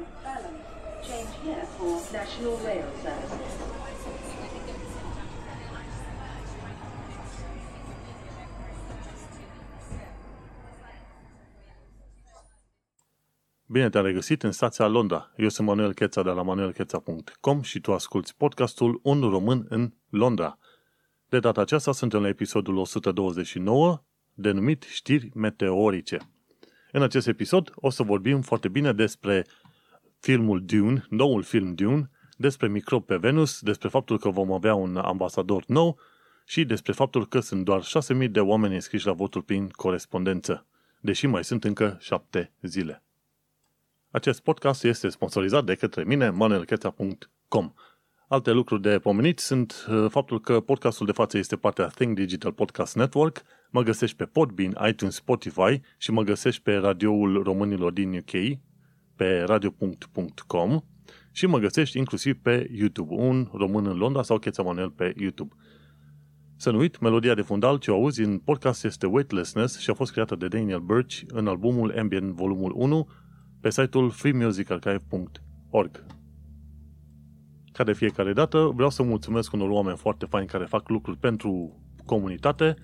is Balham. Change here for National Rail Services. Bine te-am regăsit în stația Londra. Eu sunt Manuel Cheța de la manuelcheța.com și tu asculti podcastul Un român în Londra. De data aceasta suntem la episodul 129, denumit Știri meteorice. În acest episod o să vorbim foarte bine despre filmul Dune, noul film Dune, despre microb pe Venus, despre faptul că vom avea un ambasador nou și despre faptul că sunt doar 6.000 de oameni înscriși la votul prin corespondență, deși mai sunt încă 7 zile. Acest podcast este sponsorizat de către mine, manuelcheța.com. Alte lucruri de pomenit sunt uh, faptul că podcastul de față este partea Think Digital Podcast Network, mă găsești pe Podbean, iTunes, Spotify și mă găsești pe radioul românilor din UK, pe radio.com și mă găsești inclusiv pe YouTube, un român în Londra sau Cheța Manuel pe YouTube. Să nu uit, melodia de fundal ce o auzi în podcast este Weightlessness și a fost creată de Daniel Birch în albumul Ambient Volumul 1 pe site-ul freemusicarchive.org. Ca de fiecare dată, vreau să mulțumesc unor oameni foarte faini care fac lucruri pentru comunitate.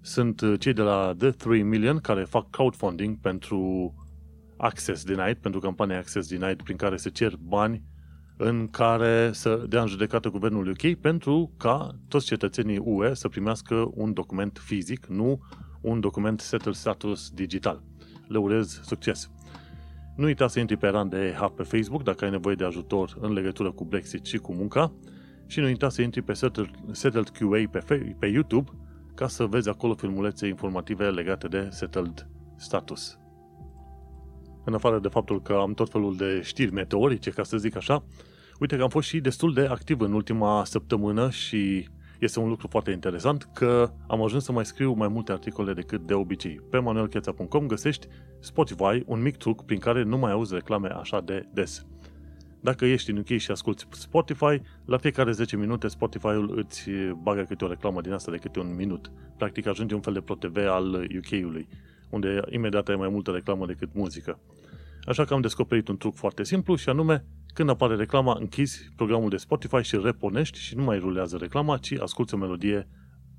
Sunt cei de la The 3 Million care fac crowdfunding pentru Access Denied, pentru campania Access Denied, prin care se cer bani în care să dea în judecată guvernul UK pentru ca toți cetățenii UE să primească un document fizic, nu un document settled status digital. Le urez succes! Nu uita să intri pe rand de Hub pe Facebook dacă ai nevoie de ajutor în legătură cu Brexit și cu munca și nu uita să intri pe Settled QA pe, pe YouTube ca să vezi acolo filmulețe informative legate de Settled Status. În afară de faptul că am tot felul de știri meteorice, ca să zic așa, uite că am fost și destul de activ în ultima săptămână și este un lucru foarte interesant că am ajuns să mai scriu mai multe articole decât de obicei. Pe manuelcheța.com găsești Spotify, un mic truc prin care nu mai auzi reclame așa de des. Dacă ești în UK și asculti Spotify, la fiecare 10 minute Spotify-ul îți bagă câte o reclamă din asta de câte un minut. Practic ajunge un fel de ProTV al UK-ului, unde imediat ai mai multă reclamă decât muzică. Așa că am descoperit un truc foarte simplu și anume când apare reclama, închizi programul de Spotify și reponești și nu mai rulează reclama, ci asculți o melodie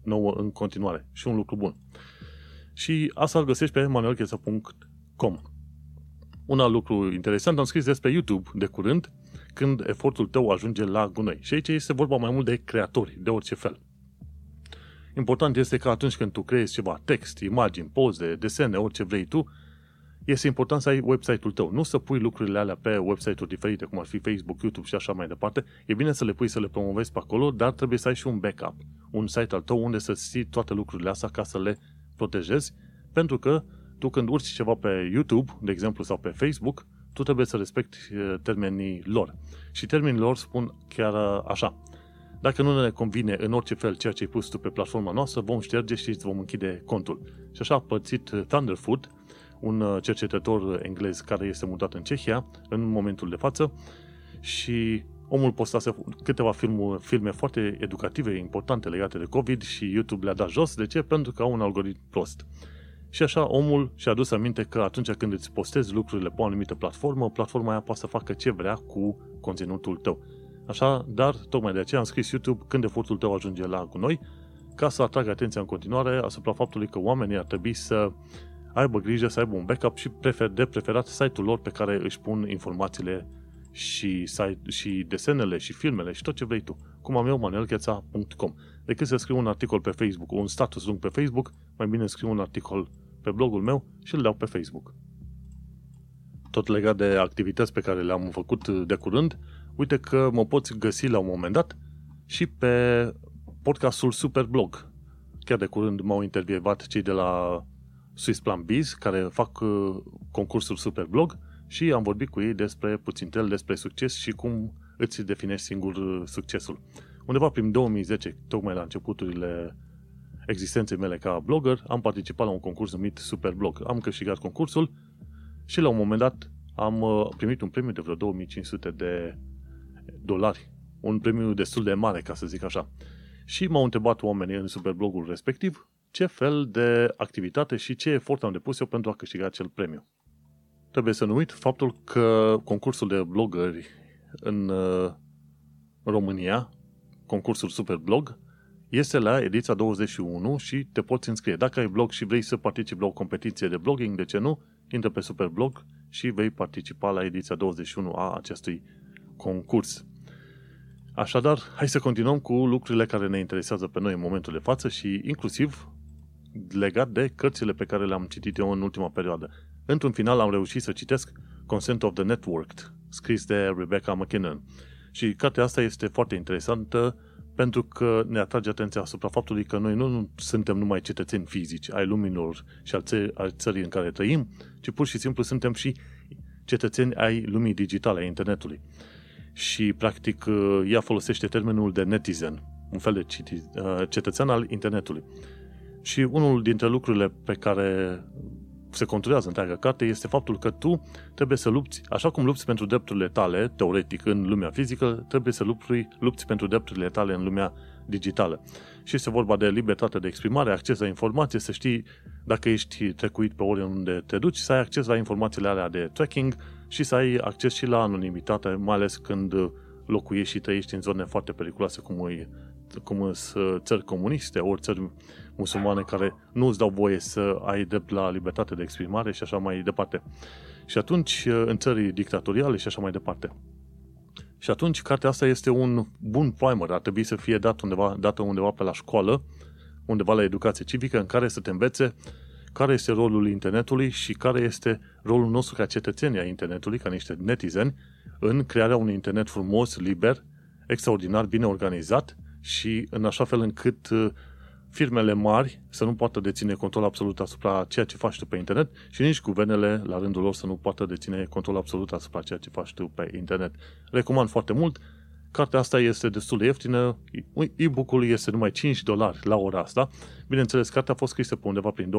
nouă în continuare. Și un lucru bun. Și asta îl găsești pe manuelchesa.com Un alt lucru interesant, am scris despre YouTube de curând, când efortul tău ajunge la gunoi. Și aici este vorba mai mult de creatori, de orice fel. Important este că atunci când tu creezi ceva, text, imagini, poze, desene, orice vrei tu, este important să ai website-ul tău. Nu să pui lucrurile alea pe website-uri diferite, cum ar fi Facebook, YouTube și așa mai departe. E bine să le pui să le promovezi pe acolo, dar trebuie să ai și un backup. Un site al tău unde să ții toate lucrurile astea ca să le protejezi, pentru că tu când urci ceva pe YouTube, de exemplu, sau pe Facebook, tu trebuie să respecti eh, termenii lor. Și termenii lor spun chiar eh, așa. Dacă nu ne convine în orice fel ceea ce ai pus tu pe platforma noastră, vom șterge și îți vom închide contul. Și așa a pățit eh, Thunderfoot, un uh, cercetător englez care este mutat în Cehia în momentul de față și omul postase câteva filme, filme foarte educative, importante legate de COVID și YouTube le-a dat jos. De ce? Pentru că au un algoritm prost. Și așa omul și-a adus aminte că atunci când îți postezi lucrurile pe o anumită platformă, platforma aia poate să facă ce vrea cu conținutul tău. Așa, dar tocmai de aceea am scris YouTube când efortul tău ajunge la noi, ca să atrag atenția în continuare asupra faptului că oamenii ar trebui să aibă grijă să aibă un backup și prefer, de preferat site-ul lor pe care își pun informațiile și, site, și desenele și filmele și tot ce vrei tu. Cum am eu, manuelcheța.com. Decât să scriu un articol pe Facebook, un status lung pe Facebook, mai bine scriu un articol pe blogul meu și îl dau pe Facebook. Tot legat de activități pe care le-am făcut de curând, uite că mă poți găsi la un moment dat și pe podcastul Superblog. Chiar de curând m-au intervievat cei de la Swiss Plan Biz, care fac uh, concursul Superblog și am vorbit cu ei despre puțin tel, despre succes și cum îți definești singur uh, succesul. Undeva prin 2010, tocmai la începuturile existenței mele ca blogger, am participat la un concurs numit Superblog. Am câștigat concursul și la un moment dat am uh, primit un premiu de vreo 2500 de dolari. Un premiu destul de mare, ca să zic așa. Și m-au întrebat oamenii în superblogul respectiv ce fel de activitate și ce efort am depus eu pentru a câștiga acel premiu. trebuie să nu uit faptul că concursul de blogări în uh, România, concursul Superblog, este la ediția 21 și te poți înscrie. Dacă ai blog și vrei să participi la o competiție de blogging, de ce nu? Intră pe Superblog și vei participa la ediția 21 a acestui concurs. Așadar, hai să continuăm cu lucrurile care ne interesează pe noi în momentul de față și inclusiv legat de cărțile pe care le-am citit eu în ultima perioadă. Într-un final am reușit să citesc Consent of the Networked, scris de Rebecca McKinnon. Și cartea asta este foarte interesantă pentru că ne atrage atenția asupra faptului că noi nu suntem numai cetățeni fizici ai luminilor și al, țării, al țării în care trăim, ci pur și simplu suntem și cetățeni ai lumii digitale, a internetului. Și, practic, ea folosește termenul de netizen, un fel de cetățean al internetului. Și unul dintre lucrurile pe care se conturează întreaga carte este faptul că tu trebuie să lupți, așa cum lupți pentru drepturile tale, teoretic, în lumea fizică, trebuie să lupți, lupți pentru drepturile tale în lumea digitală. Și este vorba de libertate de exprimare, acces la informație, să știi dacă ești trecuit pe oriunde te duci, să ai acces la informațiile alea de tracking și să ai acces și la anonimitate, mai ales când locuiești și trăiești în zone foarte periculoase, cum, e, cum sunt țări comuniste, ori țări musulmane care nu îți dau voie să ai drept la libertate de exprimare și așa mai departe. Și atunci, în țări dictatoriale și așa mai departe. Și atunci, cartea asta este un bun primer, ar trebui să fie dat undeva, dată undeva pe la școală, undeva la educație civică, în care să te învețe care este rolul internetului și care este rolul nostru ca cetățeni a internetului, ca niște netizeni, în crearea unui internet frumos, liber, extraordinar, bine organizat și în așa fel încât firmele mari să nu poată deține control absolut asupra ceea ce faci tu pe internet și nici guvernele, la rândul lor, să nu poată deține control absolut asupra ceea ce faci tu pe internet. Recomand foarte mult. Cartea asta este destul de ieftină. E-book-ul este numai 5 dolari la ora asta. Bineînțeles, cartea a fost scrisă pe undeva prin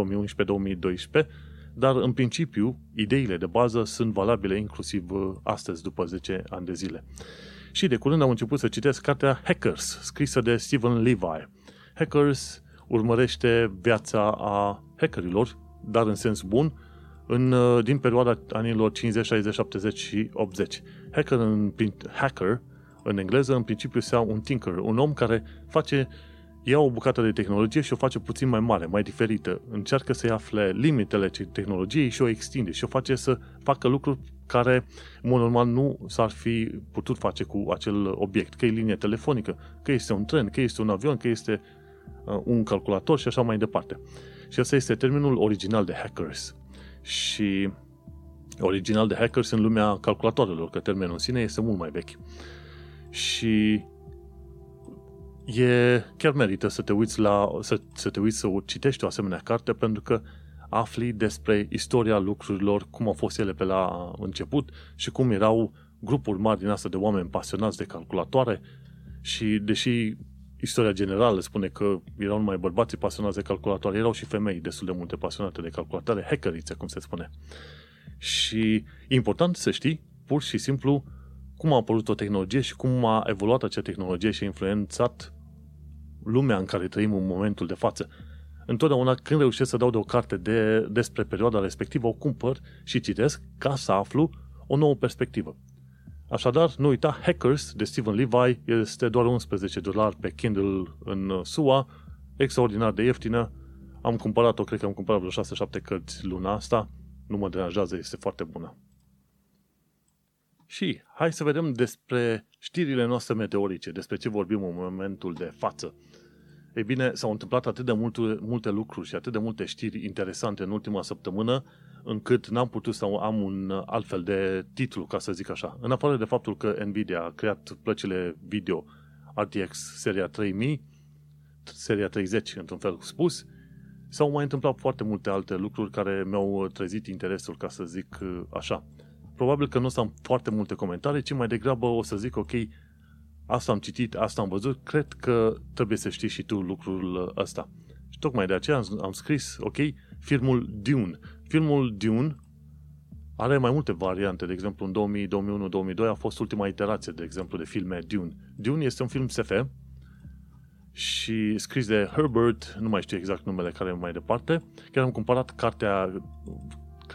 2011-2012, dar în principiu, ideile de bază sunt valabile inclusiv uh, astăzi, după 10 ani de zile. Și de curând am început să citesc cartea Hackers, scrisă de Steven Levi. Hackers urmărește viața a hackerilor, dar în sens bun, în, uh, din perioada anilor 50, 60, 70 și 80. Hacker în, hacker, în engleză, în principiu, se un tinker, un om care face, ia o bucată de tehnologie și o face puțin mai mare, mai diferită. Încearcă să-i afle limitele tehnologiei și o extinde și o face să facă lucruri care, în mod normal, nu s-ar fi putut face cu acel obiect. Că e linie telefonică, că este un tren, că este un avion, că este Uh, un calculator și așa mai departe. Și asta este termenul original de hackers. Și original de hackers în lumea calculatoarelor, că termenul în sine este mult mai vechi. Și e, chiar merită să te uiți la, să, să te uiți să citești o asemenea carte pentru că afli despre istoria lucrurilor, cum au fost ele pe la început și cum erau grupuri mari din asta de oameni pasionați de calculatoare și deși istoria generală spune că erau numai bărbații pasionați de calculatoare, erau și femei destul de multe pasionate de calculatoare, hackerițe, cum se spune. Și e important să știi, pur și simplu, cum a apărut o tehnologie și cum a evoluat acea tehnologie și a influențat lumea în care trăim în momentul de față. Întotdeauna când reușesc să dau de o carte de, despre perioada respectivă, o cumpăr și citesc ca să aflu o nouă perspectivă. Așadar, nu uita, Hackers de Steven Levi este doar 11 dolari pe Kindle în SUA, extraordinar de ieftină. Am cumpărat-o, cred că am cumpărat vreo 6-7 cărți luna asta, nu mă deranjează, este foarte bună. Și hai să vedem despre știrile noastre meteorice, despre ce vorbim în momentul de față. Ei bine, s-au întâmplat atât de multe, multe lucruri și atât de multe știri interesante în ultima săptămână, încât n-am putut să am un altfel de titlu, ca să zic așa. În afară de faptul că Nvidia a creat plăcile video RTX seria 3000, seria 30 într-un fel spus, s-au mai întâmplat foarte multe alte lucruri care mi-au trezit interesul, ca să zic așa. Probabil că nu o să am foarte multe comentarii, ci mai degrabă o să zic, ok, asta am citit, asta am văzut, cred că trebuie să știi și tu lucrul ăsta. Și tocmai de aceea am scris, ok, filmul Dune. Filmul Dune are mai multe variante, de exemplu în 2000, 2001, 2002 a fost ultima iterație, de exemplu, de filme Dune. Dune este un film SF și scris de Herbert, nu mai știu exact numele care mai departe, chiar am cumpărat cartea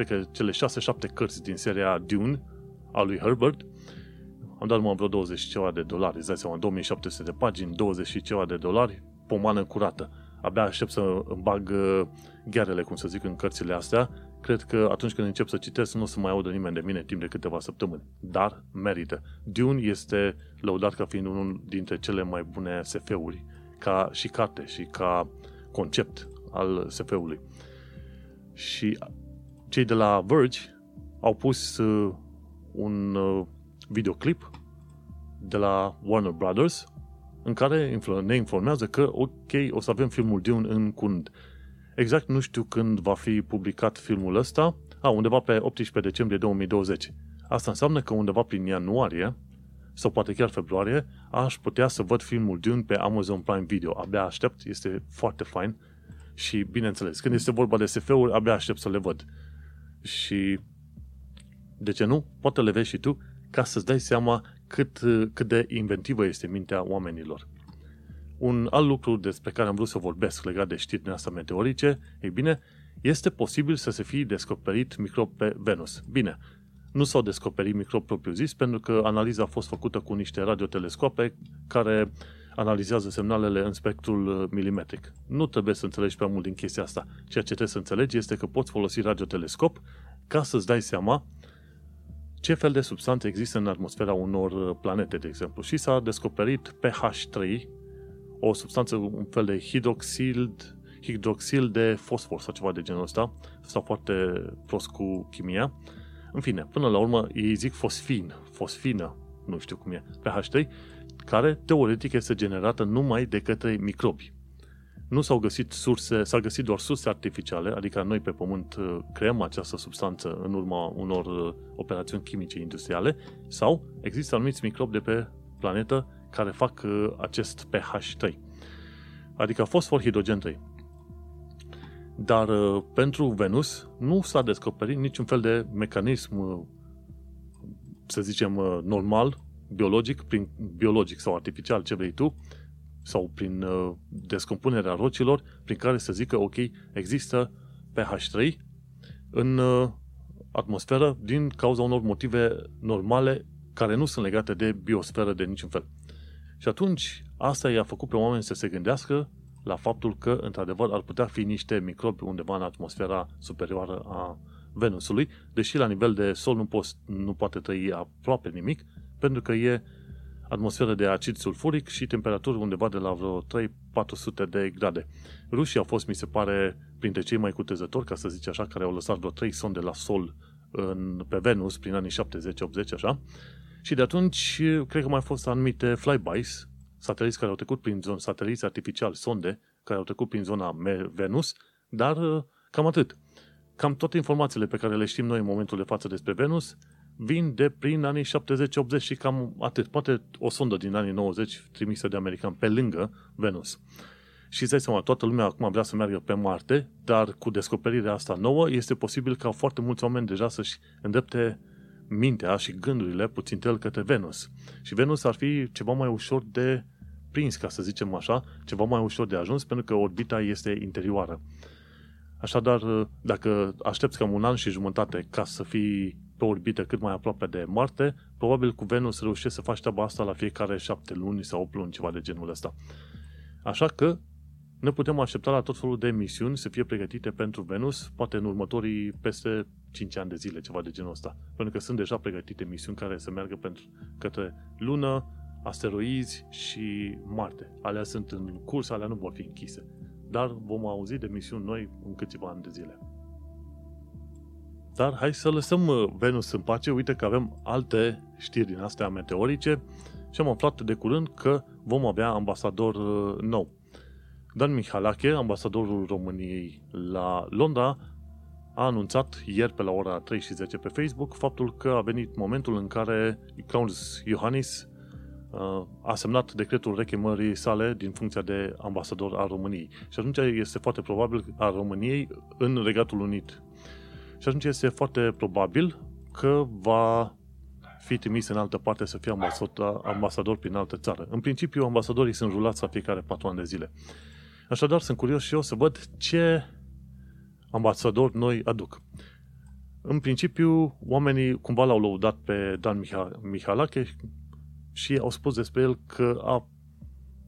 cred că cele 6-7 cărți din seria Dune a lui Herbert. Am dat numai vreo 20 și ceva de dolari, îți dai seama, 2700 de pagini, 20 și ceva de dolari, pomană curată. Abia aștept să îmi bag uh, ghearele, cum să zic, în cărțile astea. Cred că atunci când încep să citesc, nu o să mai audă nimeni de mine timp de câteva săptămâni. Dar merită. Dune este lăudat ca fiind unul dintre cele mai bune SF-uri, ca și carte și ca concept al SF-ului. Și cei de la Verge au pus uh, un uh, videoclip de la Warner Brothers în care ne informează că, ok, o să avem filmul Dune în curând. Exact nu știu când va fi publicat filmul ăsta. A, undeva pe 18 decembrie 2020. Asta înseamnă că undeva prin ianuarie sau poate chiar februarie aș putea să văd filmul Dune pe Amazon Prime Video. Abia aștept, este foarte fain și bineînțeles, când este vorba de SF-uri, abia aștept să le văd. Și de ce nu? Poate le vezi și tu ca să-ți dai seama cât, cât de inventivă este mintea oamenilor. Un alt lucru despre care am vrut să vorbesc legat de știrile astea meteorice, ei bine, este posibil să se fie descoperit microb pe Venus. Bine, nu s-au descoperit microb propriu-zis pentru că analiza a fost făcută cu niște radiotelescope care analizează semnalele în spectrul uh, milimetric. Nu trebuie să înțelegi prea mult din chestia asta. Ceea ce trebuie să înțelegi este că poți folosi radiotelescop ca să-ți dai seama ce fel de substanțe există în atmosfera unor uh, planete, de exemplu. Și s-a descoperit pH3, o substanță, un fel de hidroxil, hidroxil de fosfor sau ceva de genul ăsta, sau foarte prost cu chimia. În fine, până la urmă ei zic fosfin, fosfină, nu știu cum e, pH3, care teoretic este generată numai de către microbi. Nu s-au găsit surse, s-au găsit doar surse artificiale, adică noi pe Pământ uh, creăm această substanță în urma unor uh, operațiuni chimice industriale, sau există anumiți microbi de pe planetă care fac uh, acest pH3, adică fosfor hidrogen 3. Dar pentru Venus nu s-a descoperit niciun fel de mecanism, să zicem, normal, biologic, prin biologic sau artificial, ce vrei tu, sau prin uh, descompunerea rocilor, prin care să zică, ok, există pH3 în uh, atmosferă din cauza unor motive normale care nu sunt legate de biosferă de niciun fel. Și atunci, asta i-a făcut pe oameni să se gândească la faptul că, într-adevăr, ar putea fi niște microbi undeva în atmosfera superioară a Venusului, deși la nivel de sol nu, poți, nu poate trăi aproape nimic, pentru că e atmosferă de acid sulfuric și temperaturi undeva de la vreo 3-400 de grade. Rușii au fost, mi se pare, printre cei mai cutezători, ca să zice așa, care au lăsat vreo 3 sonde la sol în, pe Venus prin anii 70-80, așa. Și de atunci, cred că mai au fost anumite flybys, sateliți care au trecut prin zona, sateliți artificiali, sonde, care au trecut prin zona Venus, dar cam atât. Cam toate informațiile pe care le știm noi în momentul de față despre Venus vin de prin anii 70-80 și cam atât. Poate o sondă din anii 90 trimisă de american pe lângă Venus. Și îți dai seama, toată lumea acum vrea să meargă pe Marte, dar cu descoperirea asta nouă este posibil ca foarte mulți oameni deja să-și îndrepte mintea și gândurile puțin tel către Venus. Și Venus ar fi ceva mai ușor de prins, ca să zicem așa, ceva mai ușor de ajuns, pentru că orbita este interioară. Așadar, dacă aștepți cam un an și jumătate ca să fii pe orbită cât mai aproape de Marte, probabil cu Venus reușești să faci treaba asta la fiecare șapte luni sau opt luni, ceva de genul ăsta. Așa că ne putem aștepta la tot felul de misiuni să fie pregătite pentru Venus, poate în următorii peste 5 ani de zile, ceva de genul ăsta. Pentru că sunt deja pregătite misiuni care să meargă pentru, către Lună, asteroizi și Marte. Alea sunt în curs, alea nu vor fi închise. Dar vom auzi de misiuni noi în câțiva ani de zile. Dar hai să lăsăm uh, Venus în pace. Uite că avem alte știri din astea meteorice și am aflat de curând că vom avea ambasador uh, nou. Dan Mihalache, ambasadorul României la Londra, a anunțat ieri pe la ora 3 și 10 pe Facebook faptul că a venit momentul în care Claus Iohannis uh, a semnat decretul rechemării sale din funcția de ambasador al României. Și atunci este foarte probabil a României în Regatul Unit și atunci este foarte probabil că va fi trimis în altă parte să fie ambasador, ambasador prin altă țară. În principiu, ambasadorii sunt rulați la fiecare patru ani de zile. Așadar, sunt curios și eu să văd ce ambasador noi aduc. în principiu, oamenii cumva l-au lăudat pe Dan Mihalache și au spus despre el că a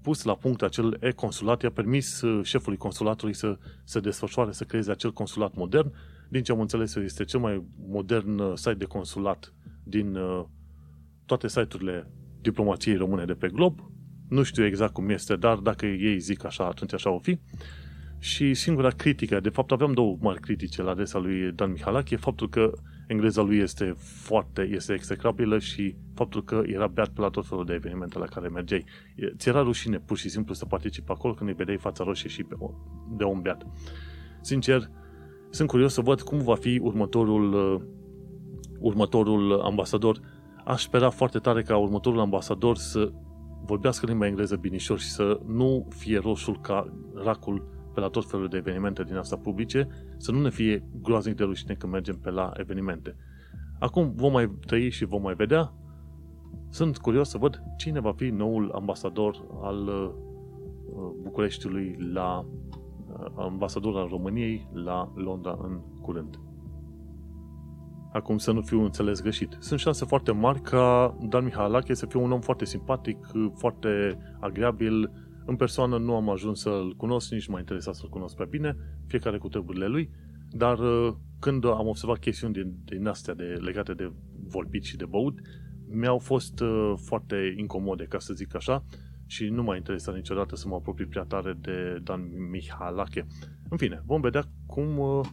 pus la punct acel e-consulat, i-a permis uh, șefului consulatului să se desfășoare, să creeze acel consulat modern. Din ce am înțeles, este cel mai modern uh, site de consulat din uh, toate site-urile diplomației române de pe glob. Nu știu exact cum este, dar dacă ei zic așa, atunci așa o fi. Și singura critică, de fapt aveam două mari critice la adresa lui Dan Mihalache, faptul că engleza lui este foarte, este execrabilă și faptul că era beat pe la tot felul de evenimente la care mergeai. Ți era rușine pur și simplu să participi acolo când îi vedeai fața roșie și de om beat. Sincer, sunt curios să văd cum va fi următorul, uh, următorul ambasador. Aș spera foarte tare ca următorul ambasador să vorbească limba engleză binișor și să nu fie roșul ca racul pe la tot felul de evenimente din asta publice, să nu ne fie groaznic de rușine când mergem pe la evenimente. Acum vom mai trăi și vom mai vedea. Sunt curios să văd cine va fi noul ambasador al uh, Bucureștiului la uh, ambasador al României la Londra în curând. Acum să nu fiu înțeles greșit. Sunt șanse foarte mari ca Dan Mihalache să fie un om foarte simpatic, foarte agreabil, în persoană nu am ajuns să-l cunosc, nici m-a interesat să-l cunosc pe bine, fiecare cu treburile lui, dar uh, când am observat chestiuni din, din astea de, legate de vorbit și de băut, mi-au fost uh, foarte incomode, ca să zic așa, și nu m-a interesat niciodată să mă apropii prea tare de Dan Mihalache. În fine, vom vedea cum uh,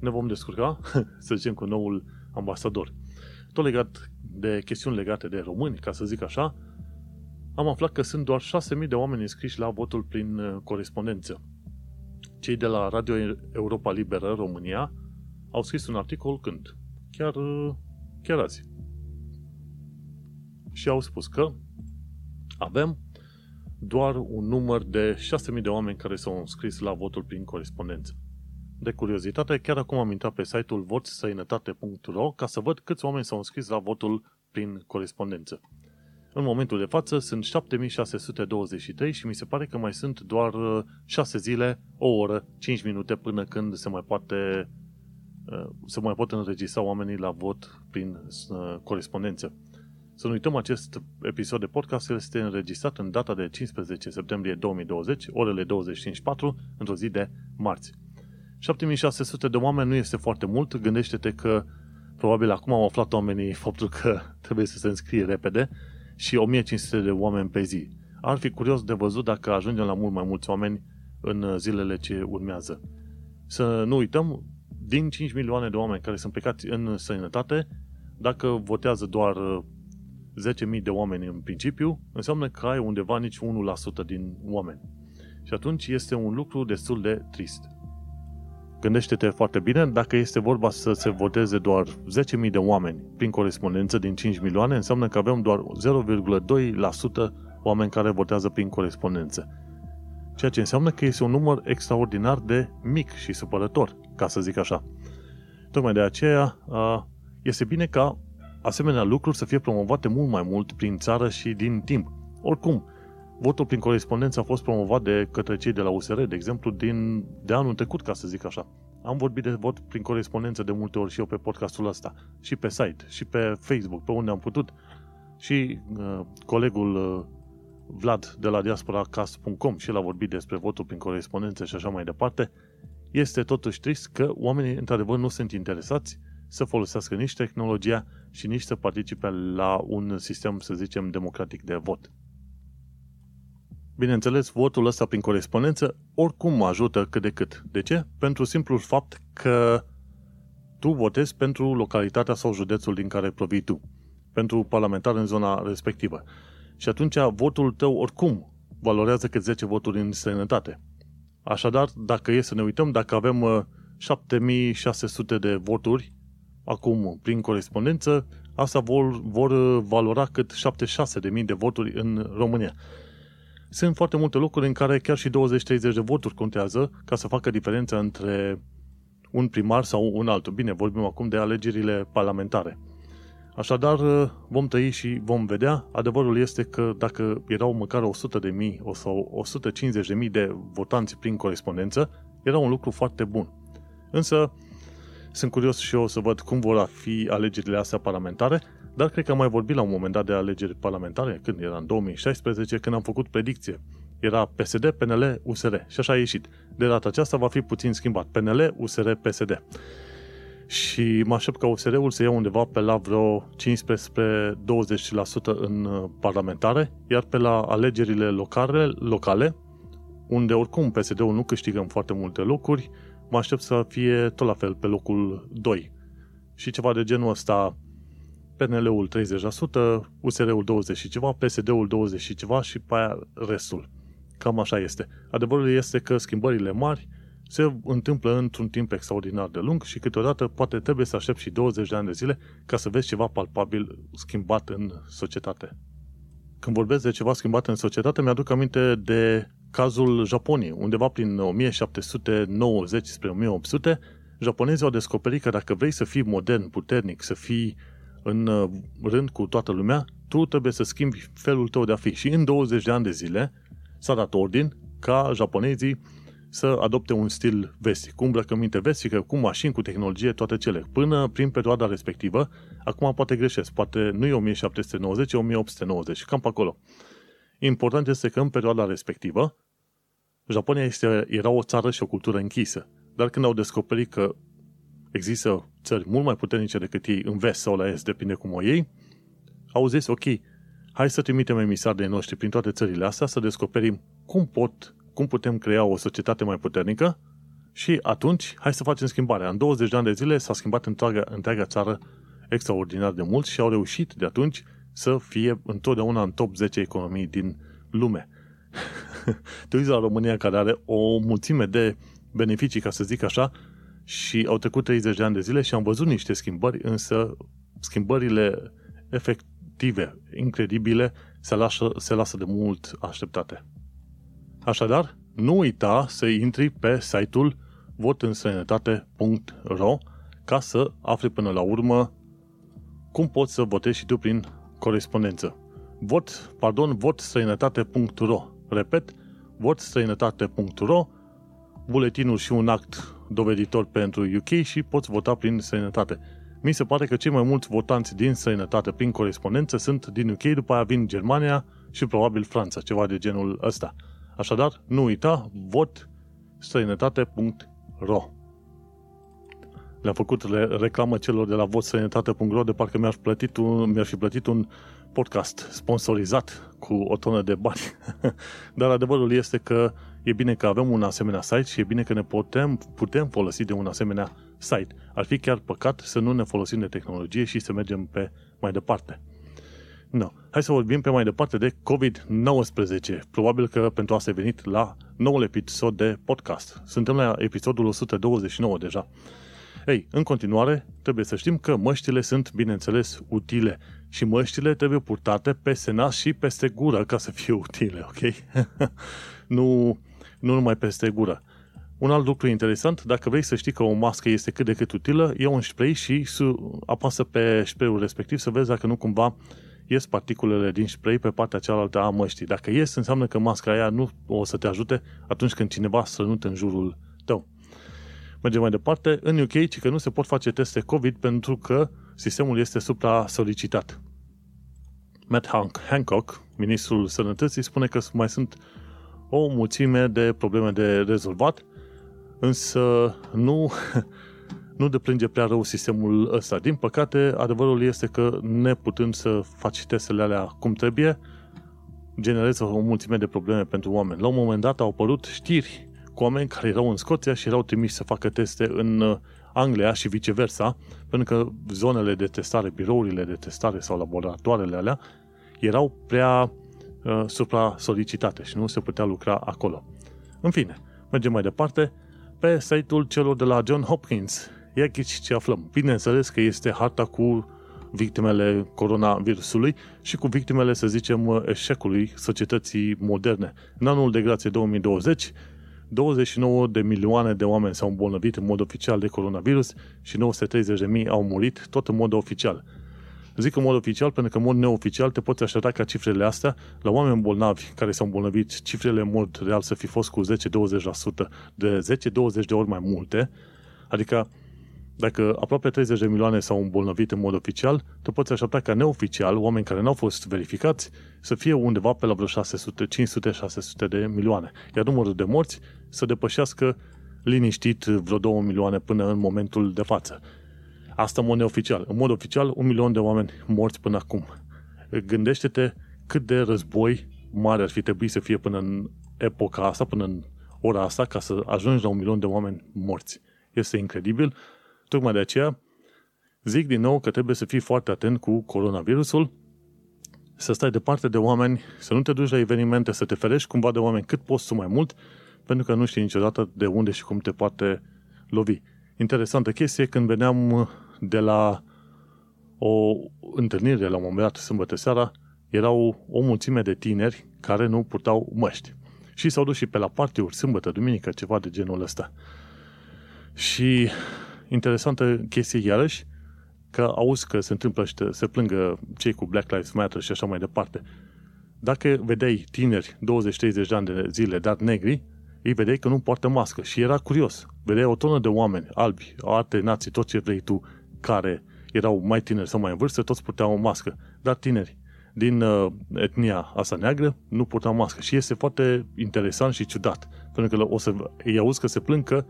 ne vom descurca, să zicem, cu noul ambasador. Tot legat de chestiuni legate de români, ca să zic așa, am aflat că sunt doar 6.000 de oameni înscriși la votul prin uh, corespondență. Cei de la Radio Europa Liberă România au scris un articol când? Chiar, uh, chiar azi. Și au spus că avem doar un număr de 6.000 de oameni care s-au înscris la votul prin corespondență. De curiozitate, chiar acum am intrat pe site-ul votsăinătate.ro ca să văd câți oameni s-au înscris la votul prin corespondență. În momentul de față sunt 7623 și mi se pare că mai sunt doar 6 uh, zile, o oră, 5 minute până când se mai poate uh, se mai pot înregistra oamenii la vot prin uh, corespondență. Să nu uităm, acest episod de podcast este înregistrat în data de 15 septembrie 2020, orele 25.4, într-o zi de marți. 7600 de oameni nu este foarte mult, gândește-te că probabil acum au aflat oamenii faptul că trebuie să se înscrie repede și 1500 de oameni pe zi. Ar fi curios de văzut dacă ajungem la mult mai mulți oameni în zilele ce urmează. Să nu uităm, din 5 milioane de oameni care sunt plecați în sănătate, dacă votează doar 10.000 de oameni în principiu, înseamnă că ai undeva nici 1% din oameni. Și atunci este un lucru destul de trist. Gândește-te foarte bine, dacă este vorba să se voteze doar 10.000 de oameni prin corespondență din 5 milioane, înseamnă că avem doar 0,2% oameni care votează prin corespondență. Ceea ce înseamnă că este un număr extraordinar de mic și supărător, ca să zic așa. Tocmai de aceea este bine ca asemenea lucruri să fie promovate mult mai mult prin țară și din timp. Oricum, votul prin corespondență a fost promovat de către cei de la USR, de exemplu, din, de anul trecut, ca să zic așa. Am vorbit de vot prin corespondență de multe ori și eu pe podcastul ăsta, și pe site, și pe Facebook, pe unde am putut. Și uh, colegul uh, Vlad de la diasporacast.com și el a vorbit despre votul prin corespondență și așa mai departe. Este totuși trist că oamenii, într-adevăr, nu sunt interesați să folosească nici tehnologia și nici să participe la un sistem, să zicem, democratic de vot. Bineînțeles, votul ăsta prin corespondență oricum ajută cât de cât. De ce? Pentru simplul fapt că tu votezi pentru localitatea sau județul din care provii tu, pentru parlamentar în zona respectivă. Și atunci votul tău oricum valorează cât 10 voturi în străinătate. Așadar, dacă e să ne uităm, dacă avem 7600 uh, de voturi acum prin corespondență, asta vor, vor valora cât 76.000 de voturi în România sunt foarte multe locuri în care chiar și 20-30 de voturi contează ca să facă diferența între un primar sau un altul. Bine, vorbim acum de alegerile parlamentare. Așadar, vom trăi și vom vedea. Adevărul este că dacă erau măcar 100 de mii sau 150 de mii de votanți prin corespondență, era un lucru foarte bun. Însă, Sunt curios și eu să văd cum vor fi alegerile astea parlamentare, dar cred că am mai vorbit la un moment dat de alegeri parlamentare, când era în 2016, când am făcut predicție. Era PSD, PNL, USR și așa a ieșit. De data aceasta va fi puțin schimbat. PNL, USR, PSD. Și mă aștept ca USR-ul să ia undeva pe la vreo 15-20% în uh, parlamentare, iar pe la alegerile locale, locale unde oricum PSD-ul nu câștigă în foarte multe locuri, mă aștept să fie tot la fel pe locul 2. Și ceva de genul ăsta, PNL-ul 30%, USR-ul 20 și ceva, PSD-ul 20 și ceva și pe aia restul. Cam așa este. Adevărul este că schimbările mari se întâmplă într-un timp extraordinar de lung și câteodată poate trebuie să aștept și 20 de ani de zile ca să vezi ceva palpabil schimbat în societate. Când vorbesc de ceva schimbat în societate, mi-aduc aminte de cazul Japoniei. Undeva prin 1790 spre 1800, japonezii au descoperit că dacă vrei să fii modern, puternic, să fii în uh, rând cu toată lumea, tu trebuie să schimbi felul tău de a fi. Și în 20 de ani de zile s-a dat ordin ca japonezii să adopte un stil vestic, cu îmbrăcăminte vestică, cu mașini, cu tehnologie, toate cele. Până prin perioada respectivă, acum poate greșesc, poate nu e 1790, e 1890, cam pe acolo. Important este că în perioada respectivă, Japonia este, era o țară și o cultură închisă. Dar când au descoperit că există țări mult mai puternice decât ei în vest sau la est, depinde cum o iei, au zis, ok, hai să trimitem emisari de noștri prin toate țările astea să descoperim cum pot, cum putem crea o societate mai puternică și atunci hai să facem schimbarea. În 20 de ani de zile s-a schimbat întreaga, întreaga țară extraordinar de mult și au reușit de atunci să fie întotdeauna în top 10 economii din lume. Te uiți la România care are o mulțime de beneficii, ca să zic așa, și au trecut 30 de ani de zile și am văzut niște schimbări, însă schimbările efective, incredibile, se lasă, se lasă de mult așteptate. Așadar, nu uita să intri pe site-ul votinstrăinătate.ro ca să afli până la urmă cum poți să votezi și tu prin corespondență. Vot, pardon, votstrăinătate.ro Repet, votstrăinătate.ro buletinul și un act doveditor pentru UK și poți vota prin străinătate. Mi se pare că cei mai mulți votanți din străinătate prin corespondență sunt din UK, după aia vin Germania și probabil Franța, ceva de genul ăsta. Așadar, nu uita, vot străinătate.ro Le-am făcut reclamă celor de la votstrăinătate.ro de parcă mi-ar, plătit un, mi-ar fi plătit un podcast sponsorizat cu o tonă de bani. Dar adevărul este că e bine că avem un asemenea site și e bine că ne putem, putem folosi de un asemenea site. Ar fi chiar păcat să nu ne folosim de tehnologie și să mergem pe mai departe. No. Hai să vorbim pe mai departe de COVID-19. Probabil că pentru asta ai venit la noul episod de podcast. Suntem la episodul 129 deja. Ei, în continuare, trebuie să știm că măștile sunt, bineînțeles, utile și măștile trebuie purtate pe nas și peste gură ca să fie utile, ok? nu, nu numai peste gură. Un alt lucru interesant, dacă vrei să știi că o mască este cât de cât utilă, ia un spray și apasă pe sprayul respectiv să vezi dacă nu cumva ies particulele din spray pe partea cealaltă a măștii. Dacă ies, înseamnă că masca aia nu o să te ajute atunci când cineva strănută în jurul tău. Mergem mai departe. În UK, ci că nu se pot face teste COVID pentru că sistemul este supra-solicitat. Matt Hancock, ministrul sănătății, spune că mai sunt o mulțime de probleme de rezolvat, însă nu, nu deplânge prea rău sistemul ăsta. Din păcate, adevărul este că neputând să faci testele alea cum trebuie, generează o mulțime de probleme pentru oameni. La un moment dat au apărut știri cu oameni care erau în Scoția și erau trimiși să facă teste în uh, Anglia și viceversa, pentru că zonele de testare, birourile de testare sau laboratoarele alea erau prea uh, supra-solicitate și nu se putea lucra acolo. În fine, mergem mai departe pe site-ul celor de la John Hopkins. Ia ghici ce aflăm. Bineînțeles că este harta cu victimele coronavirusului și cu victimele, să zicem, eșecului societății moderne. În anul de grație 2020, 29 de milioane de oameni s-au îmbolnăvit în mod oficial de coronavirus și 930 de mii au murit, tot în mod oficial. Zic în mod oficial pentru că în mod neoficial te poți aștepta ca cifrele astea la oameni bolnavi care s-au îmbolnăvit, cifrele în mod real să fi fost cu 10-20%, de 10-20 de ori mai multe. Adică Dacă aproape 30 de milioane s-au îmbolnăvit în mod oficial, tu poți aștepta ca neoficial, oameni care n-au fost verificați, să fie undeva pe la vreo 600, 500-600 de milioane. Iar numărul de morți să depășească liniștit vreo 2 milioane până în momentul de față. Asta în mod neoficial. În mod oficial, un milion de oameni morți până acum. Gândește-te cât de război mare ar fi trebuit să fie până în epoca asta, până în ora asta, ca să ajungi la un milion de oameni morți. Este incredibil. Tocmai de aceea zic din nou că trebuie să fii foarte atent cu coronavirusul, să stai departe de oameni, să nu te duci la evenimente, să te ferești cumva de oameni cât poți tu mai mult, pentru că nu știi niciodată de unde și cum te poate lovi. Interesantă chestie, când veneam de la o întâlnire la un moment dat, sâmbătă seara, erau o mulțime de tineri care nu purtau măști. Și s-au dus și pe la partiuri, sâmbătă, duminică, ceva de genul ăsta. Și interesantă chestie iarăși, că auzi că se întâmplă și se plângă cei cu Black Lives Matter și așa mai departe. Dacă vedeai tineri 20-30 de ani de zile dat negri, îi vedeai că nu poartă mască și era curios. Vedeai o tonă de oameni albi, alte nații, tot ce vrei tu, care erau mai tineri sau mai în vârstă, toți purteau o mască. Dar tineri din uh, etnia asta neagră nu purtau mască. Și este foarte interesant și ciudat. Pentru că o să îi auzi că se plâng că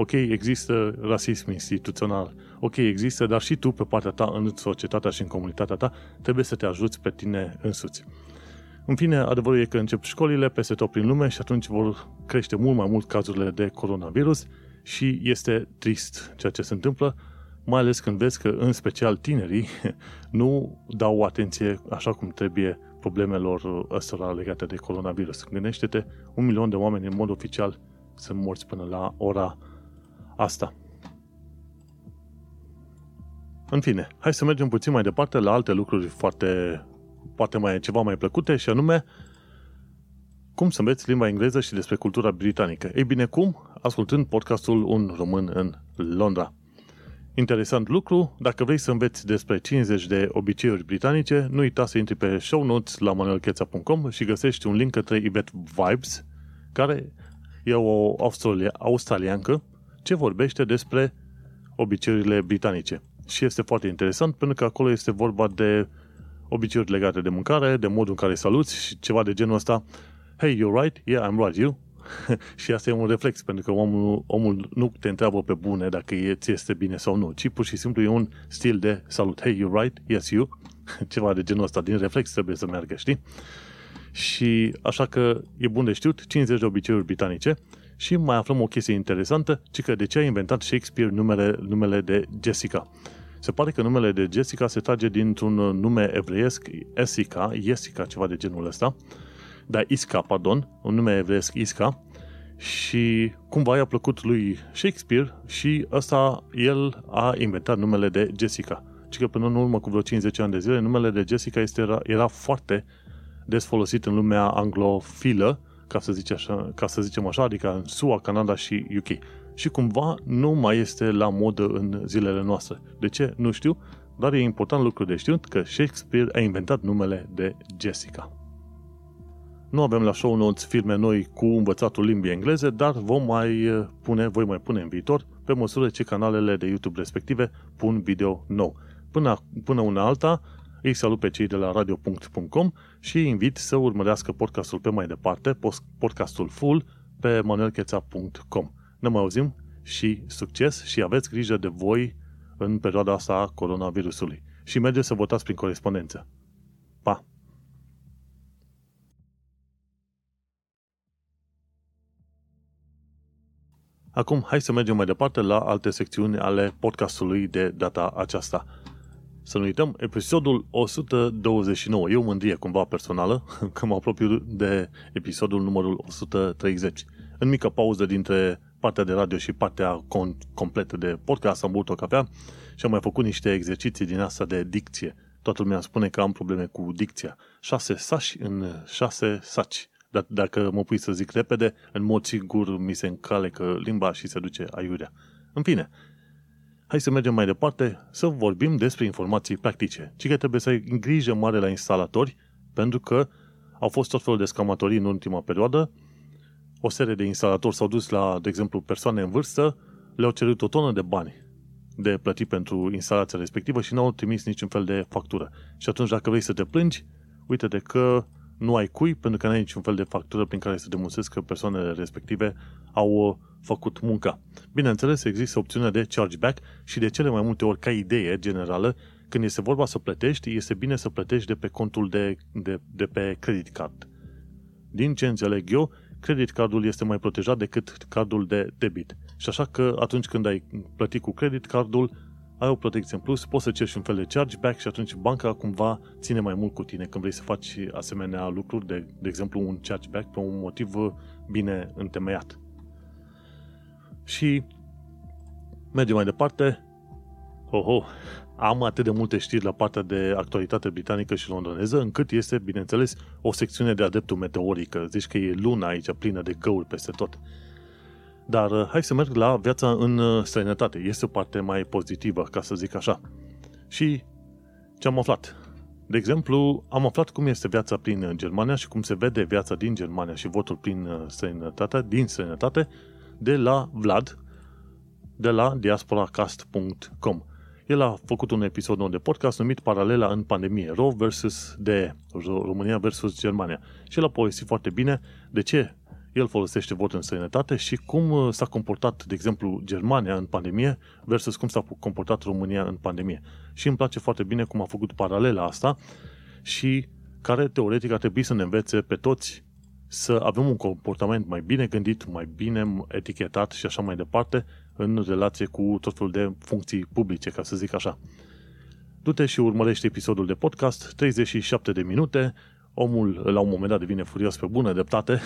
ok, există rasism instituțional, ok, există, dar și tu pe partea ta în societatea și în comunitatea ta trebuie să te ajuți pe tine însuți. În fine, adevărul e că încep școlile peste tot prin lume și atunci vor crește mult mai mult cazurile de coronavirus și este trist ceea ce se întâmplă, mai ales când vezi că, în special tinerii, nu dau atenție așa cum trebuie problemelor ăstora legate de coronavirus. Gândește-te, un milion de oameni în mod oficial sunt morți până la ora asta. În fine, hai să mergem puțin mai departe la alte lucruri foarte, poate mai ceva mai plăcute și anume cum să înveți limba engleză și despre cultura britanică. Ei bine, cum? Ascultând podcastul Un Român în Londra. Interesant lucru, dacă vrei să înveți despre 50 de obiceiuri britanice, nu uita să intri pe show notes la manuelcheța.com și găsești un link către Ibet Vibes, care e o australiancă ce vorbește despre obiceiurile britanice. Și este foarte interesant pentru că acolo este vorba de obiceiuri legate de mâncare, de modul în care saluți și ceva de genul ăsta. Hey, you're right? Yeah, I'm right, you? și asta e un reflex, pentru că omul, omul nu te întreabă pe bune dacă e, ți este bine sau nu, ci pur și simplu e un stil de salut. Hey, you're right? Yes, you? Ceva de genul ăsta, din reflex trebuie să meargă, știi? Și așa că e bun de știut, 50 de obiceiuri britanice și mai aflăm o chestie interesantă, ci că de ce a inventat Shakespeare numele, numele de Jessica. Se pare că numele de Jessica se trage dintr-un nume evreiesc, Esica, Jessica, ceva de genul ăsta, dar Isca, pardon, un nume evreiesc Isca, și cumva i-a plăcut lui Shakespeare și ăsta el a inventat numele de Jessica. Și că până în urmă cu vreo 50 ani de zile, numele de Jessica este, era, era foarte des folosit în lumea anglofilă, ca să, zice așa, ca să zicem așa, adică în SUA, Canada și UK. Și cumva nu mai este la modă în zilele noastre. De ce? Nu știu, dar e important lucru de știut că Shakespeare a inventat numele de Jessica. Nu avem la show notes filme noi cu învățatul limbii engleze, dar vom mai eh, pune, voi mai pune în viitor, pe măsură ce canalele de YouTube respective pun video nou. Până, până una alta, îi salut pe cei de la radio.com și invit să urmărească podcastul pe mai departe, podcastul full, pe manuelcheța.com. Ne mai auzim și succes și aveți grijă de voi în perioada asta a coronavirusului. Și mergeți să votați prin corespondență. Pa! Acum, hai să mergem mai departe la alte secțiuni ale podcastului de data aceasta. Să nu uităm, episodul 129. Eu mândrie cumva personală că mă apropiu de episodul numărul 130. În mică pauză dintre partea de radio și partea con- completă de podcast am băut o cafea și am mai făcut niște exerciții din asta de dicție. Toată lumea spune că am probleme cu dicția. Șase saci în șase saci. Dar dacă mă pui să zic repede, în mod sigur mi se încalecă limba și se duce aiurea. În fine, hai să mergem mai departe să vorbim despre informații practice. Ci că trebuie să ai grijă mare la instalatori, pentru că au fost tot felul de scamatorii în ultima perioadă. O serie de instalatori s-au dus la, de exemplu, persoane în vârstă, le-au cerut o tonă de bani de plătit pentru instalația respectivă și n-au trimis niciun fel de factură. Și atunci dacă vrei să te plângi, uite-te că nu ai cui pentru că nu ai niciun fel de factură prin care să demonstrezi că persoanele respective au uh, făcut munca. Bineînțeles, există opțiunea de chargeback și de cele mai multe ori, ca idee generală, când este vorba să plătești, este bine să plătești de pe contul de, de, de pe credit card. Din ce înțeleg eu, credit cardul este mai protejat decât cardul de debit. Și așa că atunci când ai plătit cu credit cardul, ai o protecție în plus, poți să ceri și un fel de chargeback și atunci banca cumva ține mai mult cu tine când vrei să faci asemenea lucruri, de, de exemplu un chargeback pe un motiv bine întemeiat. Și mergem mai departe. Ho, ho, am atât de multe știri la partea de actualitate britanică și londoneză, încât este, bineînțeles, o secțiune de adeptul meteorică. Zici că e luna aici plină de găuri peste tot. Dar uh, hai să merg la viața în uh, străinătate. Este o parte mai pozitivă, ca să zic așa. Și ce am aflat? De exemplu, am aflat cum este viața prin Germania și cum se vede viața din Germania și votul prin uh, străinătate, din străinătate, de la Vlad, de la diasporacast.com. El a făcut un episod nou de podcast numit Paralela în pandemie, RO versus de România versus Germania. Și el a povestit foarte bine de ce el folosește votul în străinătate și cum uh, s-a comportat, de exemplu, Germania în pandemie versus cum s-a comportat România în pandemie. Și îmi place foarte bine cum a făcut paralela asta și care teoretic ar trebui să ne învețe pe toți să avem un comportament mai bine gândit, mai bine etichetat și așa mai departe în relație cu tot felul de funcții publice, ca să zic așa. Du-te și urmărește episodul de podcast, 37 de minute, omul la un moment dat devine furios pe bună dreptate,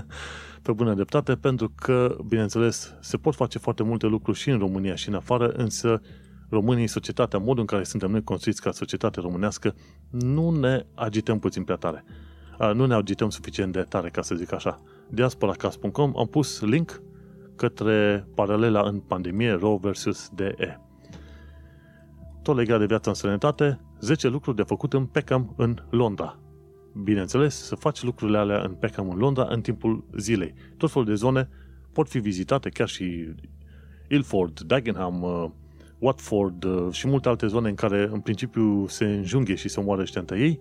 pe bună dreptate, pentru că, bineînțeles, se pot face foarte multe lucruri și în România și în afară, însă românii, societatea, modul în care suntem noi construiți ca societate românească, nu ne agităm puțin prea tare. Nu ne agităm suficient de tare, ca să zic așa. diasporacast.com am pus link către paralela în pandemie RO versus DE. Tot legat de viața în sănătate, 10 lucruri de făcut în Peckham în Londra bineînțeles, să faci lucrurile alea în Peckham, în Londra, în timpul zilei. Tot felul de zone pot fi vizitate, chiar și Ilford, Dagenham, uh, Watford uh, și multe alte zone în care în principiu se înjunghe și se moară ăștia între ei.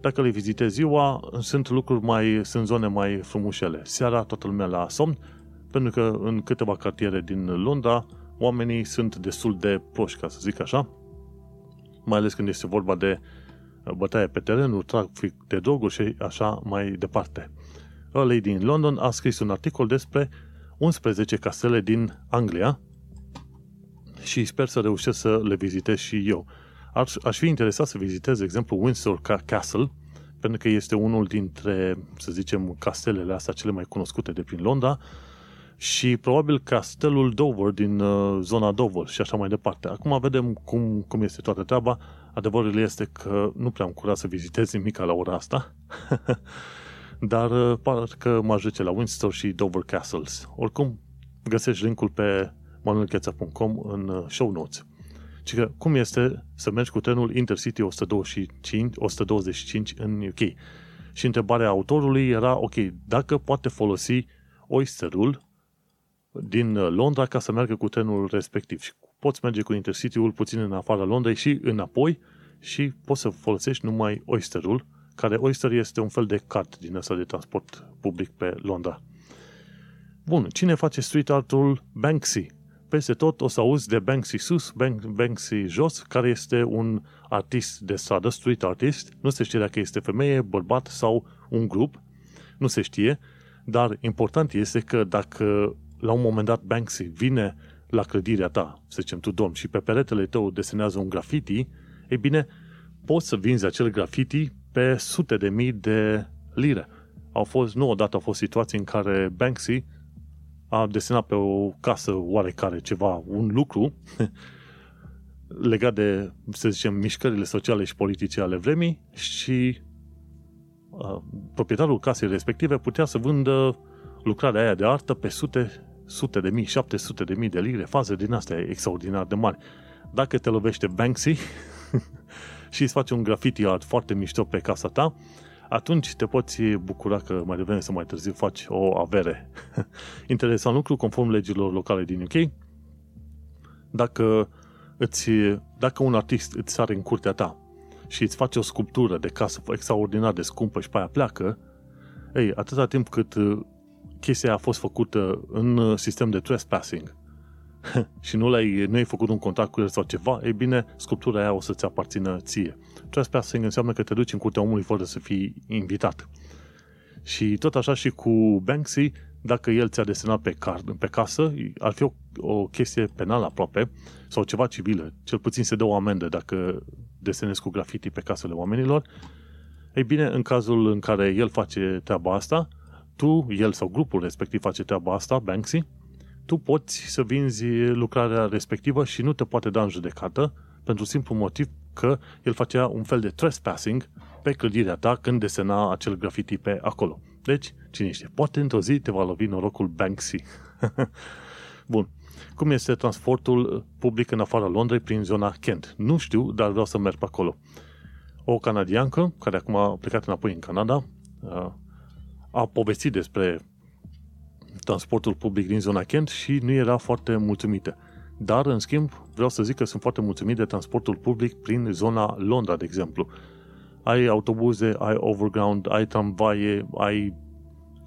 Dacă le vizitezi ziua, sunt lucruri mai, sunt zone mai frumușele. Seara toată lumea la somn, pentru că în câteva cartiere din Londra oamenii sunt destul de proști, ca să zic așa, mai ales când este vorba de bătaie pe terenul, trafic de droguri și așa mai departe. O lady din London a scris un articol despre 11 castele din Anglia și sper să reușesc să le vizitez și eu. Aș, aș fi interesat să vizitez, de exemplu, Windsor Castle, pentru că este unul dintre, să zicem, castelele astea cele mai cunoscute de prin Londra și probabil castelul Dover din uh, zona Dover și așa mai departe. Acum vedem cum, cum este toată treaba. Adevărul este că nu prea am curat să vizitez nimic la ora asta, dar uh, parcă mă ajunge la Windsor și Dover Castles. Oricum, găsești linkul pe manuelcheța.com în uh, show notes. Și că cum este să mergi cu trenul Intercity 125, 125 în UK. Și întrebarea autorului era, ok, dacă poate folosi Oysterul din uh, Londra ca să meargă cu trenul respectiv. Și poți merge cu Intercity-ul puțin în afara Londrei și înapoi și poți să folosești numai Oysterul, care Oyster este un fel de cart din ăsta de transport public pe Londra. Bun, cine face street art-ul Banksy? Peste tot o să auzi de Banksy sus, Banksy jos, care este un artist de stradă, street artist. Nu se știe dacă este femeie, bărbat sau un grup. Nu se știe, dar important este că dacă la un moment dat Banksy vine la clădirea ta, să zicem tu dormi, și pe peretele tău desenează un graffiti, ei bine, poți să vinzi acel graffiti pe sute de mii de lire. Au fost, nu odată au fost situații în care Banksy a desenat pe o casă oarecare ceva, un lucru legat de, să zicem, mișcările sociale și politice ale vremii și uh, proprietarul casei respective putea să vândă lucrarea aia de artă pe sute, sute de mii, 700 de mii de lire, faze din astea extraordinar de mari. Dacă te lovește Banksy și îți face un graffiti art foarte mișto pe casa ta, atunci te poți bucura că mai devreme sau mai târziu faci o avere. Interesant lucru, conform legilor locale din UK, dacă îți, dacă un artist îți sare în curtea ta și îți face o sculptură de casă extraordinar de scumpă și pe aia pleacă, ei, atâta timp cât uh, chestia a fost făcută în uh, sistem de trespassing și nu, l-ai, nu ai făcut un contact cu el sau ceva, ei bine, sculptura aia o să-ți aparțină ție. Trespassing înseamnă că te duci în curtea omului fără să fii invitat. Și tot așa și cu Banksy, dacă el ți-a desenat pe, card, pe casă, ar fi o, o chestie penală aproape, sau ceva civilă. Cel puțin se dă o amendă dacă desenezi cu graffiti pe casele oamenilor. Ei bine, în cazul în care el face treaba asta, tu, el sau grupul respectiv face treaba asta, Banksy, tu poți să vinzi lucrarea respectivă și nu te poate da în judecată pentru simplu motiv că el facea un fel de trespassing pe clădirea ta când desena acel graffiti pe acolo. Deci, cine știe, poate într-o zi te va lovi norocul Banksy. Bun. Cum este transportul public în afara Londrei prin zona Kent? Nu știu, dar vreau să merg pe acolo. O canadiancă, care acum a plecat înapoi în Canada, a povestit despre transportul public din zona Kent și nu era foarte mulțumită. Dar, în schimb, vreau să zic că sunt foarte mulțumit de transportul public prin zona Londra, de exemplu. Ai autobuze, ai overground, ai tramvaie, ai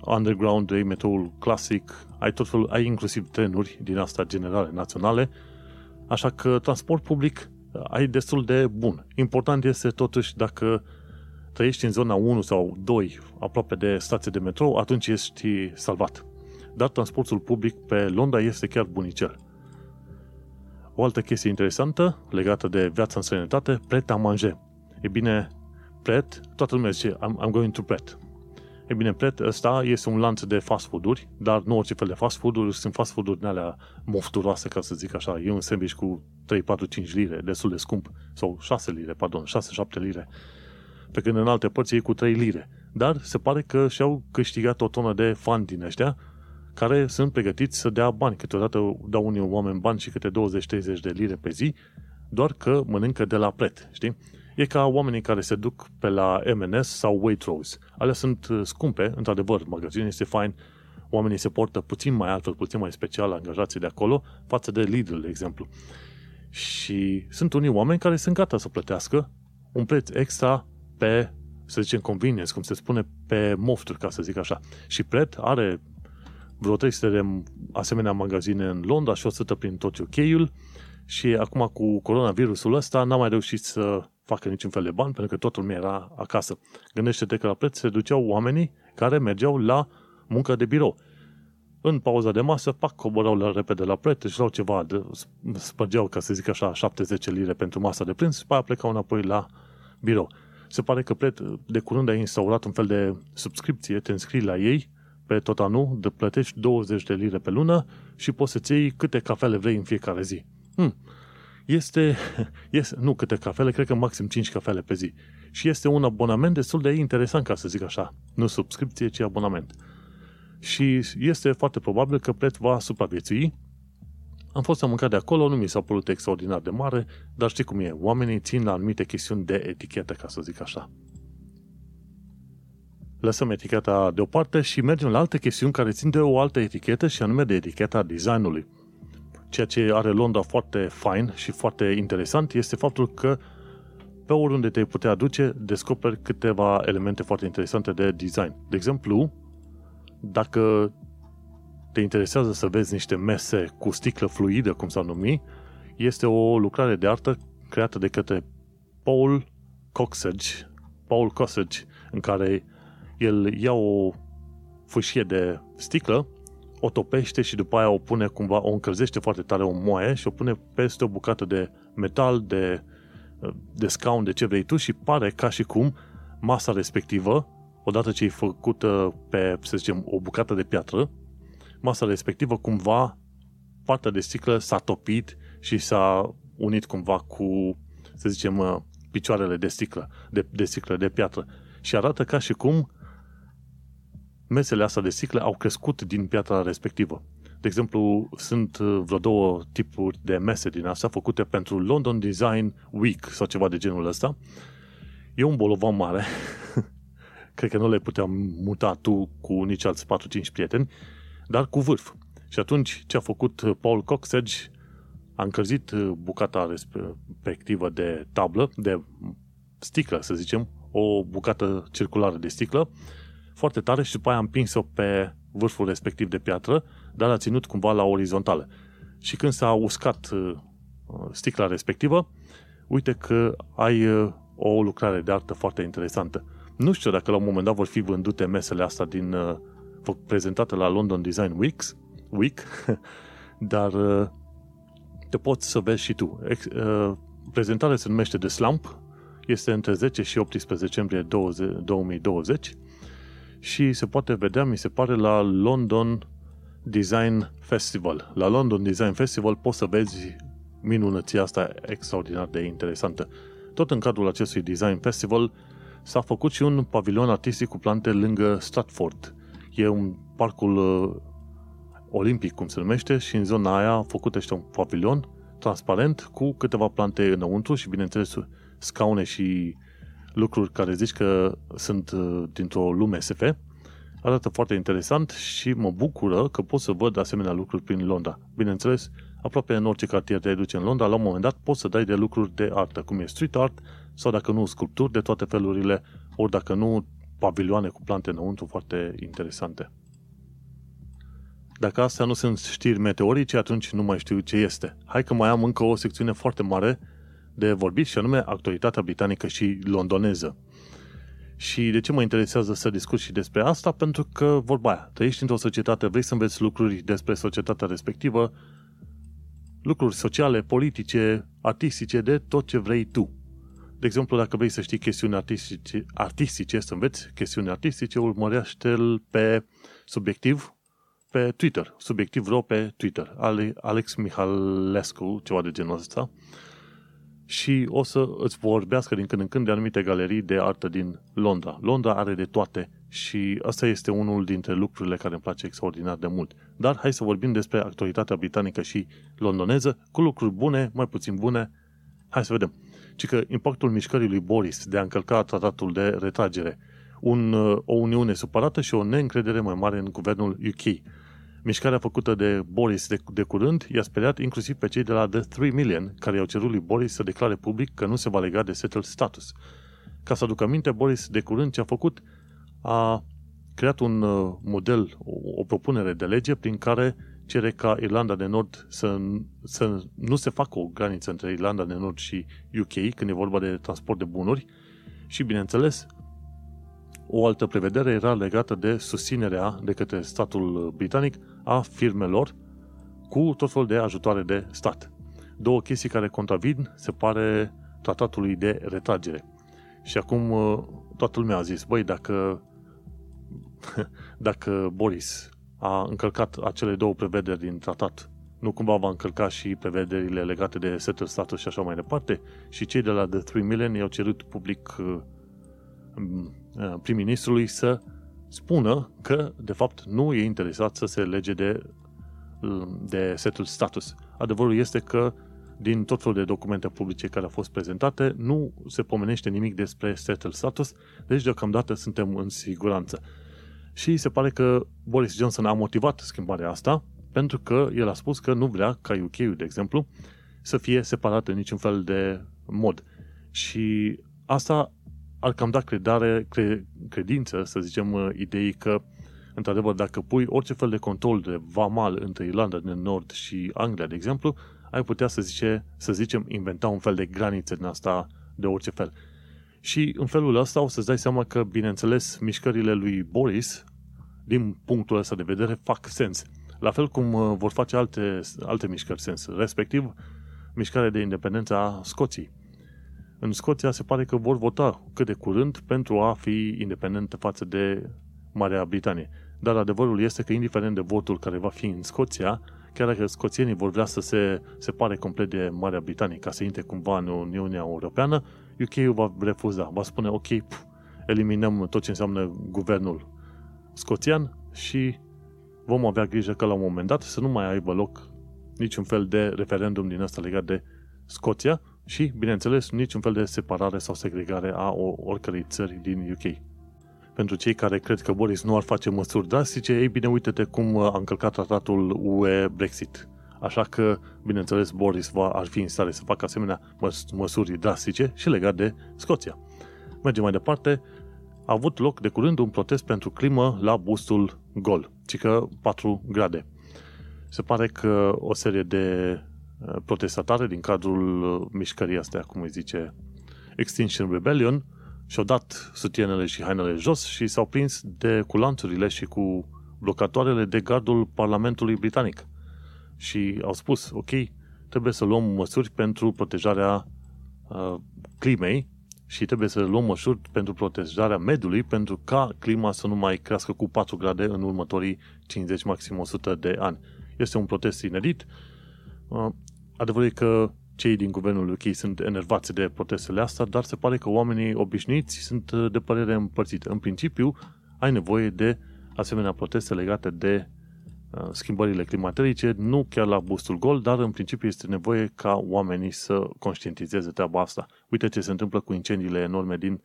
underground, ai metroul clasic, ai tot felul, ai inclusiv trenuri din asta generale, naționale, așa că transport public ai destul de bun. Important este totuși dacă trăiești în zona 1 sau 2, aproape de stație de metrou, atunci ești salvat. Dar transportul public pe Londra este chiar bunicel. O altă chestie interesantă legată de viața în străinătate, pret a manger. E bine, pret, toată lumea zice, I'm, I'm going to pret. E bine, Pret ăsta este un lanț de fast food-uri, dar nu orice fel de fast food-uri, sunt fast food-uri alea mofturoase, ca să zic așa. E un sandwich cu 3, 4, 5 lire, destul de scump, sau 6 lire, pardon, 6-7 lire. Pe când în alte părți e cu 3 lire. Dar se pare că și-au câștigat o tonă de fani din ăștia, care sunt pregătiți să dea bani. Câteodată dau unii oameni bani și câte 20-30 de lire pe zi, doar că mănâncă de la pret, știi? E ca oamenii care se duc pe la M&S sau Waitrose. Alea sunt uh, scumpe, într-adevăr, magazinul este fain, oamenii se portă puțin mai altfel, puțin mai special angajații de acolo, față de Lidl, de exemplu. Și sunt unii oameni care sunt gata să plătească un preț extra pe, să zicem, convenience, cum se spune, pe mofturi, ca să zic așa. Și Pret are vreo 300 de asemenea magazine în Londra și 100 prin tot UK-ul și acum cu coronavirusul ăsta n-am mai reușit să facă niciun fel de bani, pentru că totul mi era acasă. Gândește-te că la preț se duceau oamenii care mergeau la muncă de birou. În pauza de masă, pac, coborau la repede la preț, își luau ceva, de, spărgeau, ca să zic așa, 70 lire pentru masa de prânz și pe aia plecau înapoi la birou. Se pare că pret, de curând a instaurat un fel de subscripție, te înscrii la ei pe tot anul, de plătești 20 de lire pe lună și poți să-ți iei câte cafele vrei în fiecare zi. Hmm, este, este, nu câte cafele, cred că maxim 5 cafele pe zi. Și este un abonament destul de interesant, ca să zic așa. Nu subscripție, ci abonament. Și este foarte probabil că Pret va supraviețui. Am fost am mâncat de acolo, nu mi s-a părut extraordinar de mare, dar știi cum e, oamenii țin la anumite chestiuni de etichetă, ca să zic așa. Lăsăm eticheta deoparte și mergem la alte chestiuni care țin de o altă etichetă și anume de eticheta designului. Ceea ce are Londra foarte fain și foarte interesant este faptul că pe oriunde te putea duce, descoperi câteva elemente foarte interesante de design. De exemplu, dacă te interesează să vezi niște mese cu sticlă fluidă, cum s-ar numi, este o lucrare de artă creată de către Paul Coxage, Paul Coxage, în care el ia o fâșie de sticlă o topește și după aia o pune cumva, o încălzește foarte tare, o moaie și o pune peste o bucată de metal, de, de scaun, de ce vrei tu și pare ca și cum masa respectivă, odată ce e făcută pe, să zicem, o bucată de piatră, masa respectivă cumva, partea de sticlă s-a topit și s-a unit cumva cu, să zicem, picioarele de sticlă, de, de sticlă, de piatră. Și arată ca și cum mesele astea de sticlă au crescut din piatra respectivă. De exemplu, sunt uh, vreo două tipuri de mese din asta făcute pentru London Design Week sau ceva de genul ăsta. E un bolovan mare. Cred că nu le puteam muta tu cu nici alți 4-5 prieteni, dar cu vârf. Și atunci ce a făcut Paul Coxedge a încălzit bucata respectivă de tablă, de sticlă, să zicem, o bucată circulară de sticlă, foarte tare și după aia a împins-o pe vârful respectiv de piatră, dar a ținut cumva la orizontală. Și când s-a uscat uh, sticla respectivă, uite că ai uh, o lucrare de artă foarte interesantă. Nu știu dacă la un moment dat vor fi vândute mesele astea din uh, prezentate la London Design Weeks, Week, dar te poți să vezi și tu. Prezentarea se numește The Slump, este între 10 și 18 decembrie 2020 și se poate vedea, mi se pare, la London Design Festival. La London Design Festival poți să vezi minunăția asta extraordinar de interesantă. Tot în cadrul acestui Design Festival s-a făcut și un pavilion artistic cu plante lângă Stratford. E un parcul uh, olimpic, cum se numește, și în zona aia a făcut ăștia un pavilion transparent cu câteva plante înăuntru și, bineînțeles, scaune și lucruri care zici că sunt uh, dintr-o lume SF, arată foarte interesant și mă bucură că pot să văd asemenea lucruri prin Londra. Bineînțeles, aproape în orice cartier te duce în Londra, la un moment dat poți să dai de lucruri de artă, cum e street art, sau dacă nu, sculpturi de toate felurile, ori dacă nu, pavilioane cu plante înăuntru foarte interesante. Dacă astea nu sunt știri meteorice, atunci nu mai știu ce este. Hai că mai am încă o secțiune foarte mare de vorbit și anume actualitatea britanică și londoneză. Și de ce mă interesează să discut și despre asta? Pentru că, vorba aia, trăiești într-o societate, vrei să înveți lucruri despre societatea respectivă, lucruri sociale, politice, artistice, de tot ce vrei tu. De exemplu, dacă vrei să știi chestiuni artistice, artistice să înveți chestiuni artistice, urmărește-l pe subiectiv pe Twitter, subiectiv ro pe Twitter, Alex Mihalescu, ceva de genul ăsta, și o să îți vorbească din când în când de anumite galerii de artă din Londra. Londra are de toate și ăsta este unul dintre lucrurile care îmi place extraordinar de mult. Dar hai să vorbim despre actualitatea britanică și londoneză, cu lucruri bune, mai puțin bune. Hai să vedem. Ci că impactul mișcării lui Boris de a încălca tratatul de retragere, un, o uniune supărată și o neîncredere mai mare în guvernul UK Mișcarea făcută de Boris de, de curând i-a speriat inclusiv pe cei de la The 3 Million, care i-au cerut lui Boris să declare public că nu se va lega de settled status. Ca să aducă aminte, Boris de curând ce a făcut, a creat un uh, model, o, o propunere de lege prin care cere ca Irlanda de Nord să, să nu se facă o graniță între Irlanda de Nord și UK când e vorba de transport de bunuri și, bineînțeles, o altă prevedere era legată de susținerea de către statul britanic a firmelor cu tot felul de ajutoare de stat. Două chestii care contravin, se pare, tratatului de retragere. Și acum uh, toată lumea a zis, băi, dacă, dacă Boris a încălcat acele două prevederi din tratat, nu cumva va încălca și prevederile legate de setul status și așa mai departe? Și cei de la The 3 Million i-au cerut public uh, Uh, prim-ministrului să spună că, de fapt, nu e interesat să se lege de, de setul status. Adevărul este că din tot felul de documente publice care au fost prezentate, nu se pomenește nimic despre setul status, deci deocamdată suntem în siguranță. Și se pare că Boris Johnson a motivat schimbarea asta pentru că el a spus că nu vrea ca UK-ul, de exemplu, să fie separat în niciun fel de mod. Și asta ar cam da credare, cre, credință, să zicem, uh, ideii că, într-adevăr, dacă pui orice fel de control de vamal între Irlanda de Nord și Anglia, de exemplu, ai putea să, zice, să zicem, inventa un fel de granițe din asta de orice fel. Și în felul ăsta o să-ți dai seama că, bineînțeles, mișcările lui Boris, din punctul ăsta de vedere, fac sens. La fel cum uh, vor face alte, alte mișcări sens, respectiv mișcarea de independență a Scoției. În Scoția se pare că vor vota cât de curând pentru a fi independentă față de Marea Britanie. Dar adevărul este că indiferent de votul care va fi în Scoția, chiar dacă scoțienii vor vrea să se separe complet de Marea Britanie ca să intre cumva în Uniunea Europeană, UK-ul va refuza, va spune ok, pf, eliminăm tot ce înseamnă guvernul scoțian și vom avea grijă că la un moment dat să nu mai aibă loc niciun fel de referendum din asta legat de Scoția, și, bineînțeles, niciun fel de separare sau segregare a oricărei țări din UK. Pentru cei care cred că Boris nu ar face măsuri drastice, ei bine, uite-te cum a încălcat tratatul UE-Brexit. Așa că, bineînțeles, Boris va, ar fi în stare să facă asemenea măs- măsuri drastice și legat de Scoția. Mergem mai departe. A avut loc de curând un protest pentru climă la bustul gol, cică 4 grade. Se pare că o serie de uh, protestatare din cadrul uh, mișcării astea, cum îi zice, Extinction Rebellion, și-au dat sutienele și hainele jos și s-au prins de cu lanțurile și cu blocatoarele de gardul Parlamentului Britanic. Și au spus, ok, trebuie să luăm măsuri pentru protejarea uh, climei și trebuie să luăm măsuri pentru protejarea mediului pentru ca clima să nu mai crească cu 4 grade în următorii 50, maxim 100 de ani. Este un protest inedit. Uh, adevărul e că cei din guvernul UK sunt enervați de protestele astea, dar se pare că oamenii obișnuiți sunt uh, de părere împărțită. În principiu, ai nevoie de asemenea proteste legate de uh, schimbările climaterice, nu chiar la bustul gol, dar în principiu este nevoie ca oamenii să conștientizeze treaba asta. Uite ce se întâmplă cu incendiile enorme din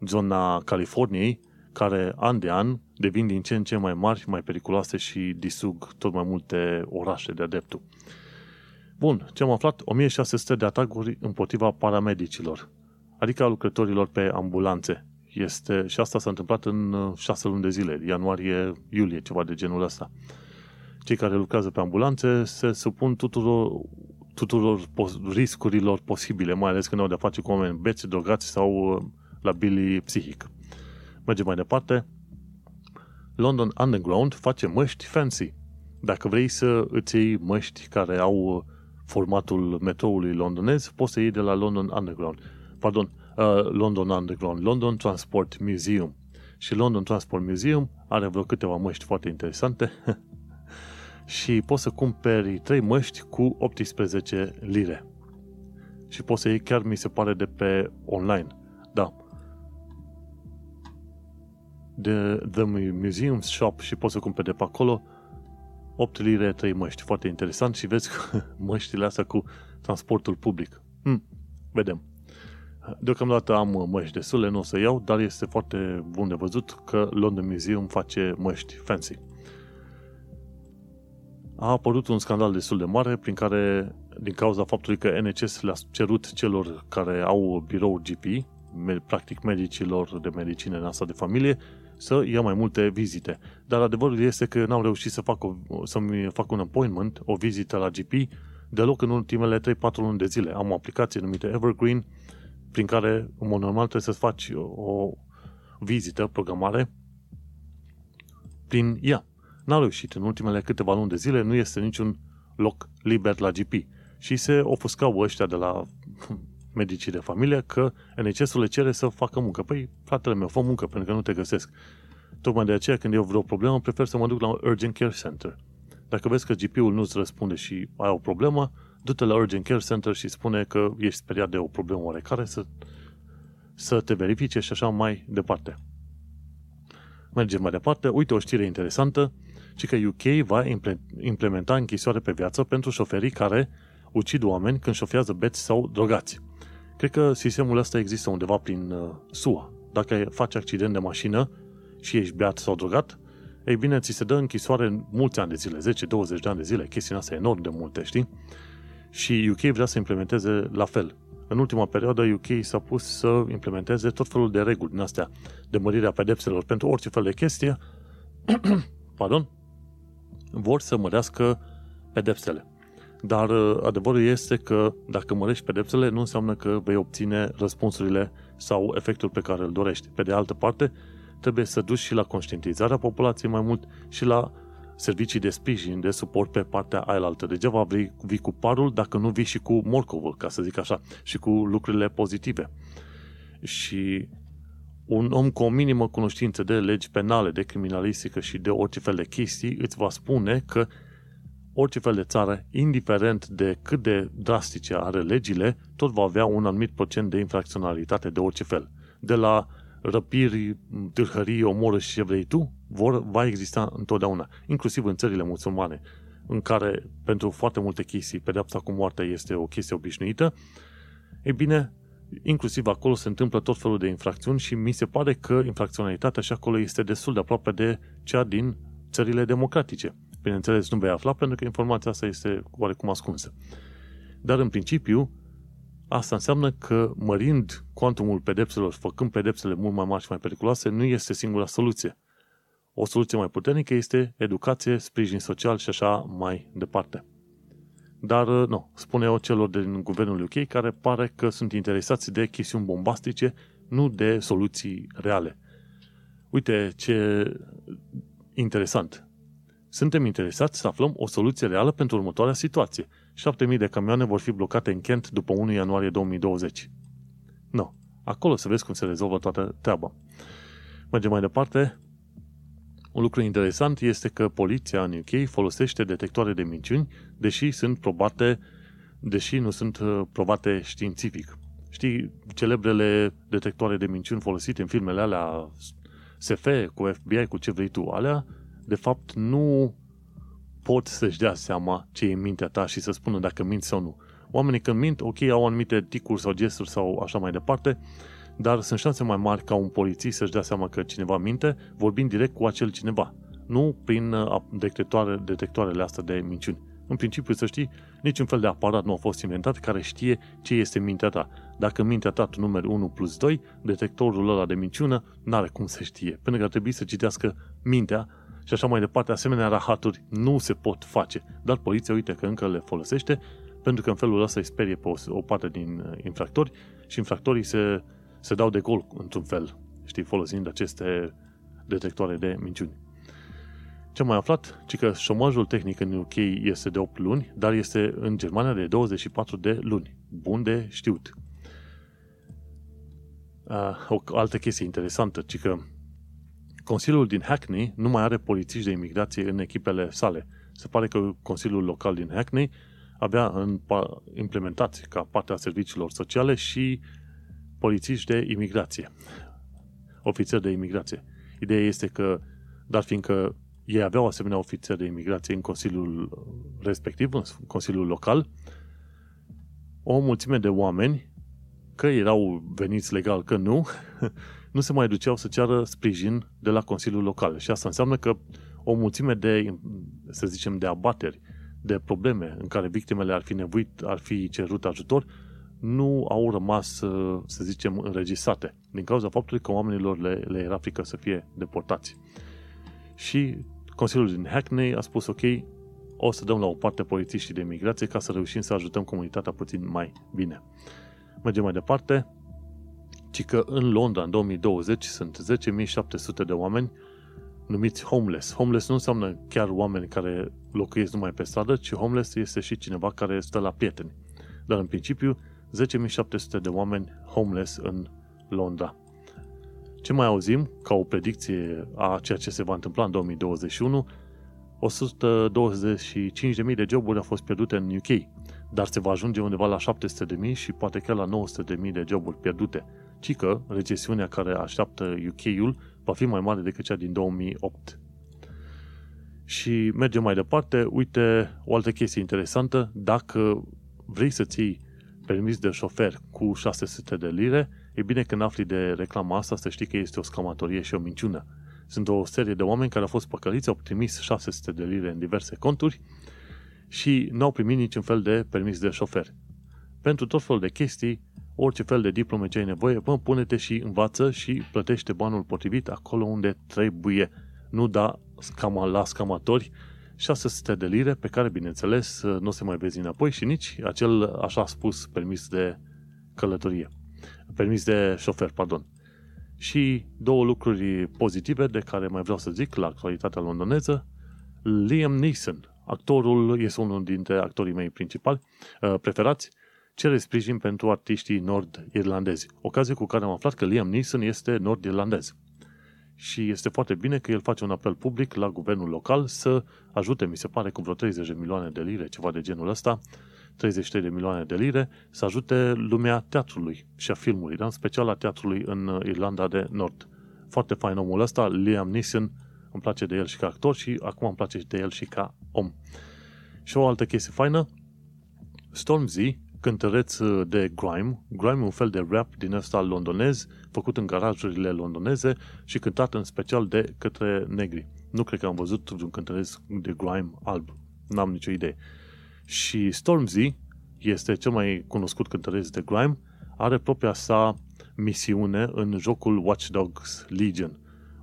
zona Californiei, care an de an devin din ce în ce mai mari, mai periculoase și disug tot mai multe orașe de adeptul. Bun, ce am aflat? 1600 de atacuri împotriva paramedicilor, adică a lucrătorilor pe ambulanțe. Este, și asta s-a întâmplat în 6 uh, luni de zile, ianuarie, iulie, ceva de genul ăsta. Cei care lucrează pe ambulanțe se supun tuturor, tuturor riscurilor posibile, mai ales când au de-a face cu oameni beți, drogați sau uh, labili psihic. Mergem mai departe. London Underground face măști fancy. Dacă vrei să îți iei măști care au uh, formatul metroului londonez, poți să iei de la London Underground. Pardon, uh, London Underground, London Transport Museum. Și London Transport Museum are vreo câteva măști foarte interesante și poți să cumperi 3 măști cu 18 lire. Și poți să iei chiar, mi se pare, de pe online. Da. De The Museum Shop și poți să cumperi de pe acolo 8 lire 3 măști. Foarte interesant și vezi că măștile astea cu transportul public. Hmm, vedem. Deocamdată am măști destule, nu o să iau, dar este foarte bun de văzut că London Museum face măști fancy. A apărut un scandal destul de mare prin care, din cauza faptului că NHS le-a cerut celor care au birou GP, practic medicilor de medicină în asta de familie, să ia mai multe vizite. Dar adevărul este că n-am reușit să fac o, să-mi fac un appointment, o vizită la GP, deloc în ultimele 3-4 luni de zile. Am o aplicație numită Evergreen, prin care, în mod normal, trebuie să faci o vizită, programare, prin ea. N-am reușit. În ultimele câteva luni de zile nu este niciun loc liber la GP. Și se ofuscau ăștia de la medicii de familie că NHS-ul le cere să facă muncă. Păi, fratele meu, fă muncă pentru că nu te găsesc. Tocmai de aceea, când eu vreau o problemă, prefer să mă duc la un Urgent Care Center. Dacă vezi că GP-ul nu-ți răspunde și ai o problemă, du-te la Urgent Care Center și spune că ești speriat de o problemă oarecare să, să te verifice și așa mai departe. Mergem mai departe. Uite o știre interesantă, ci că UK va implementa închisoare pe viață pentru șoferii care ucid oameni când șofează beți sau drogați. Cred că sistemul ăsta există undeva prin uh, SUA. Dacă faci accident de mașină și ești beat sau drogat, ei bine, ți se dă închisoare mulți ani de zile, 10-20 de ani de zile. Chestia asta e enorm de multe, știi? Și UK vrea să implementeze la fel. În ultima perioadă, UK s-a pus să implementeze tot felul de reguli din astea, de mărirea pedepselor pentru orice fel de chestie. Pardon? Vor să mărească pedepsele. Dar uh, adevărul este că dacă mărești pedepsele, nu înseamnă că vei obține răspunsurile sau efectul pe care îl dorești. Pe de altă parte, trebuie să duci și la conștientizarea populației mai mult și la servicii de sprijin, de suport pe partea ailaltă. Degeaba vii, vii cu parul dacă nu vii și cu morcovul, ca să zic așa, și cu lucrurile pozitive. Și un om cu o minimă cunoștință de legi penale, de criminalistică și de orice fel de chestii îți va spune că orice fel de țară, indiferent de cât de drastice are legile, tot va avea un anumit procent de infracționalitate de orice fel. De la răpiri, târhării, omoră și ce vrei tu, vor, va exista întotdeauna, inclusiv în țările musulmane, în care pentru foarte multe chestii pedepsa cu moartea este o chestie obișnuită, e bine, inclusiv acolo se întâmplă tot felul de infracțiuni și mi se pare că infracționalitatea și acolo este destul de aproape de cea din țările democratice. Bineînțeles, nu vei afla pentru că informația asta este oarecum ascunsă. Dar în principiu, asta înseamnă că mărind cuantumul pedepselor, făcând pedepsele mult mai mari și mai periculoase, nu este singura soluție. O soluție mai puternică este educație, sprijin social și așa mai departe. Dar nu, spune eu celor din guvernul UK care pare că sunt interesați de chestiuni bombastice, nu de soluții reale. Uite ce interesant. Suntem interesați să aflăm o soluție reală pentru următoarea situație. 7.000 de camioane vor fi blocate în Kent după 1 ianuarie 2020. Nu. Acolo să vezi cum se rezolvă toată treaba. Mergem mai departe. Un lucru interesant este că poliția în UK folosește detectoare de minciuni, deși sunt probate, deși nu sunt uh, probate științific. Știi, celebrele detectoare de minciuni folosite în filmele alea SF, cu FBI, cu ce vrei tu, alea, de fapt nu pot să-și dea seama ce e în mintea ta și să spună dacă mint sau nu. Oamenii când mint, ok, au anumite ticuri sau gesturi sau așa mai departe, dar sunt șanse mai mari ca un polițist să-și dea seama că cineva minte, vorbind direct cu acel cineva, nu prin uh, detectoare, detectoarele astea de minciuni. În principiu, să știi, niciun fel de aparat nu a fost inventat care știe ce este mintea ta. Dacă mintea ta tu numeri 1 plus 2, detectorul ăla de minciună n-are cum să știe, pentru că ar trebui să citească mintea și așa mai departe. Asemenea rahaturi nu se pot face, dar poliția uite că încă le folosește pentru că în felul ăsta îi sperie pe o, o parte din uh, infractori și infractorii se, se dau de gol într-un fel, știi, folosind aceste detectoare de minciuni. Ce am mai aflat? Ci că șomajul tehnic în UK este de 8 luni, dar este în Germania de 24 de luni. Bun de știut. Uh, o altă chestie interesantă, ci că Consiliul din Hackney nu mai are polițiști de imigrație în echipele sale. Se pare că Consiliul Local din Hackney avea în, implementat ca parte a serviciilor sociale și polițiști de imigrație. Ofițeri de imigrație. Ideea este că, dar fiindcă ei aveau asemenea ofițeri de imigrație în Consiliul respectiv, în Consiliul local, o mulțime de oameni, că erau veniți legal, că nu, nu se mai duceau să ceară sprijin de la Consiliul Local. Și asta înseamnă că o mulțime de, să zicem, de abateri, de probleme în care victimele ar fi nevoit, ar fi cerut ajutor, nu au rămas, să zicem, înregistrate, din cauza faptului că oamenilor le, le era frică să fie deportați. Și Consiliul din Hackney a spus, ok, o să dăm la o parte polițiștii de migrație ca să reușim să ajutăm comunitatea puțin mai bine. Mergem mai departe ci că în Londra, în 2020, sunt 10.700 de oameni numiți homeless. Homeless nu înseamnă chiar oameni care locuiesc numai pe stradă, ci homeless este și cineva care stă la prieteni. Dar în principiu, 10.700 de oameni homeless în Londra. Ce mai auzim ca o predicție a ceea ce se va întâmpla în 2021? 125.000 de joburi au fost pierdute în UK, dar se va ajunge undeva la 700.000 și poate chiar la 900.000 de joburi pierdute ci că recesiunea care așteaptă UK-ul va fi mai mare decât cea din 2008. Și mergem mai departe, uite o altă chestie interesantă, dacă vrei să ții permis de șofer cu 600 de lire, e bine când afli de reclama asta să știi că este o scamatorie și o minciună. Sunt o serie de oameni care au fost păcăliți, au trimis 600 de lire în diverse conturi și nu au primit niciun fel de permis de șofer. Pentru tot felul de chestii, orice fel de diplome ce ai nevoie, bă, pune-te și învață și plătește banul potrivit acolo unde trebuie. Nu da scama la scamatori 600 de lire pe care, bineînțeles, nu se mai vezi înapoi și nici acel, așa spus, permis de călătorie. Permis de șofer, pardon. Și două lucruri pozitive de care mai vreau să zic la actualitatea londoneză. Liam Neeson, actorul, este unul dintre actorii mei principali, uh, preferați, cere sprijin pentru artiștii nord-irlandezi. Ocazie cu care am aflat că Liam Neeson este nord-irlandez. Și este foarte bine că el face un apel public la guvernul local să ajute, mi se pare, cu vreo 30 de milioane de lire, ceva de genul ăsta, 33 de milioane de lire, să ajute lumea teatrului și a filmului, dar în special a teatrului în Irlanda de Nord. Foarte fain omul ăsta, Liam Neeson, îmi place de el și ca actor și acum îmi place de el și ca om. Și o altă chestie faină, Stormzy cântăreț de grime. Grime e un fel de rap din ăsta londonez, făcut în garajurile londoneze și cântat în special de către negri. Nu cred că am văzut un cântăreț de grime alb. N-am nicio idee. Și Stormzy este cel mai cunoscut cântăreț de grime, are propria sa misiune în jocul Watch Dogs Legion.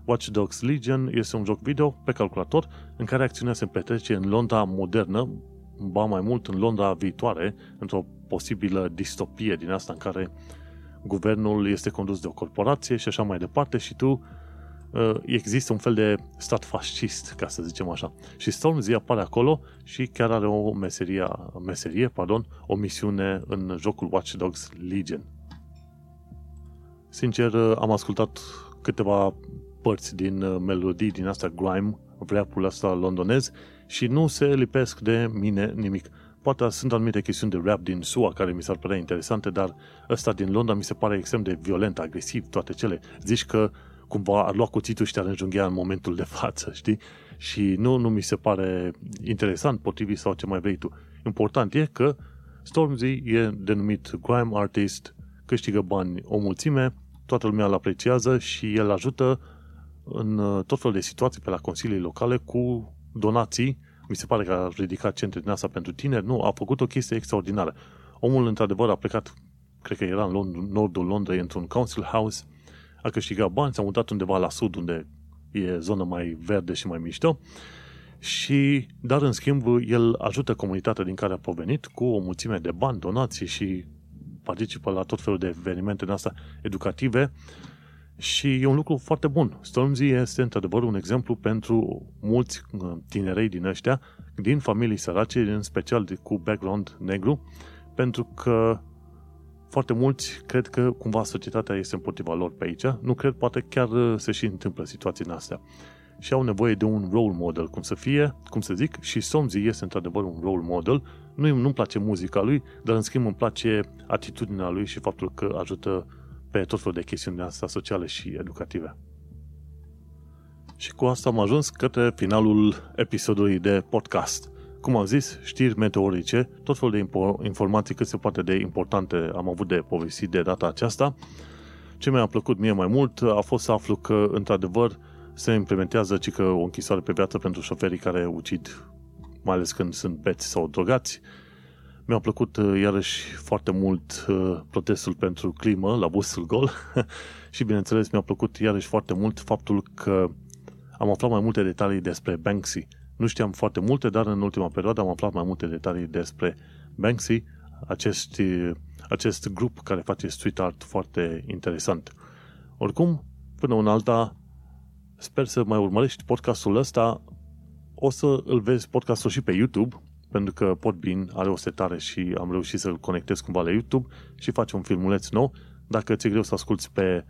Watch Dogs Legion este un joc video pe calculator în care acțiunea se petrece în Londra modernă, ba mai mult în Londra viitoare, într-o posibilă distopie din asta în care guvernul este condus de o corporație și așa mai departe și tu uh, există un fel de stat fascist, ca să zicem așa. Și Stormzy apare acolo și chiar are o meserie, meserie pardon, o misiune în jocul Watch Dogs Legion. Sincer, uh, am ascultat câteva părți din uh, melodii din asta grime, rap-ul ăsta londonez și nu se lipesc de mine nimic. Poate sunt anumite chestiuni de rap din SUA care mi s-ar părea interesante, dar ăsta din Londra mi se pare extrem de violent, agresiv, toate cele. Zici că cumva ar lua cuțitul și te-ar înjunghea în momentul de față, știi? Și nu, nu mi se pare interesant, potrivit sau ce mai vrei tu. Important e că Stormzy e denumit grime artist, câștigă bani o mulțime, toată lumea îl apreciază și el ajută în uh, tot felul de situații pe la consilii locale cu donații. Mi se pare că a ridicat centre din asta pentru tineri. Nu, a făcut o chestie extraordinară. Omul, într-adevăr, a plecat, cred că era în Lond- nordul Londrei, într-un council house, a câștigat bani, s-a mutat undeva la sud, unde e zonă mai verde și mai mișto, și, dar în schimb, el ajută comunitatea din care a provenit cu o mulțime de bani, donații și participă la tot felul de evenimente din asta educative și e un lucru foarte bun. Stormzy este într-adevăr un exemplu pentru mulți uh, tinerei din ăștia, din familii sărace, în special cu background negru, pentru că foarte mulți cred că cumva societatea este împotriva lor pe aici. Nu cred, poate chiar uh, se și întâmplă situații în astea. Și au nevoie de un role model, cum să fie, cum să zic, și Stormzy este într-adevăr un role model. Nu, nu-mi place muzica lui, dar în schimb îmi place atitudinea lui și faptul că ajută pe tot felul de chestiuni de asta sociale și educative. Și cu asta am ajuns către finalul episodului de podcast. Cum am zis, știri meteorice, tot felul de informații cât se poate de importante am avut de povestit de data aceasta. Ce mi-a plăcut mie mai mult a fost să aflu că, într-adevăr, se implementează cică o închisoare pe viață pentru șoferii care ucid, mai ales când sunt beți sau drogați, mi-a plăcut uh, iarăși foarte mult uh, protestul pentru climă la busul gol și bineînțeles mi-a plăcut iarăși foarte mult faptul că am aflat mai multe detalii despre Banksy. Nu știam foarte multe, dar în ultima perioadă am aflat mai multe detalii despre Banksy, acest, acest grup care face street art foarte interesant. Oricum, până în alta, sper să mai urmărești podcastul ăsta. O să îl vezi podcastul și pe YouTube, pentru că Podbean are o setare și am reușit să-l conectez cumva la YouTube și face un filmuleț nou. Dacă ți-e greu să asculti pe,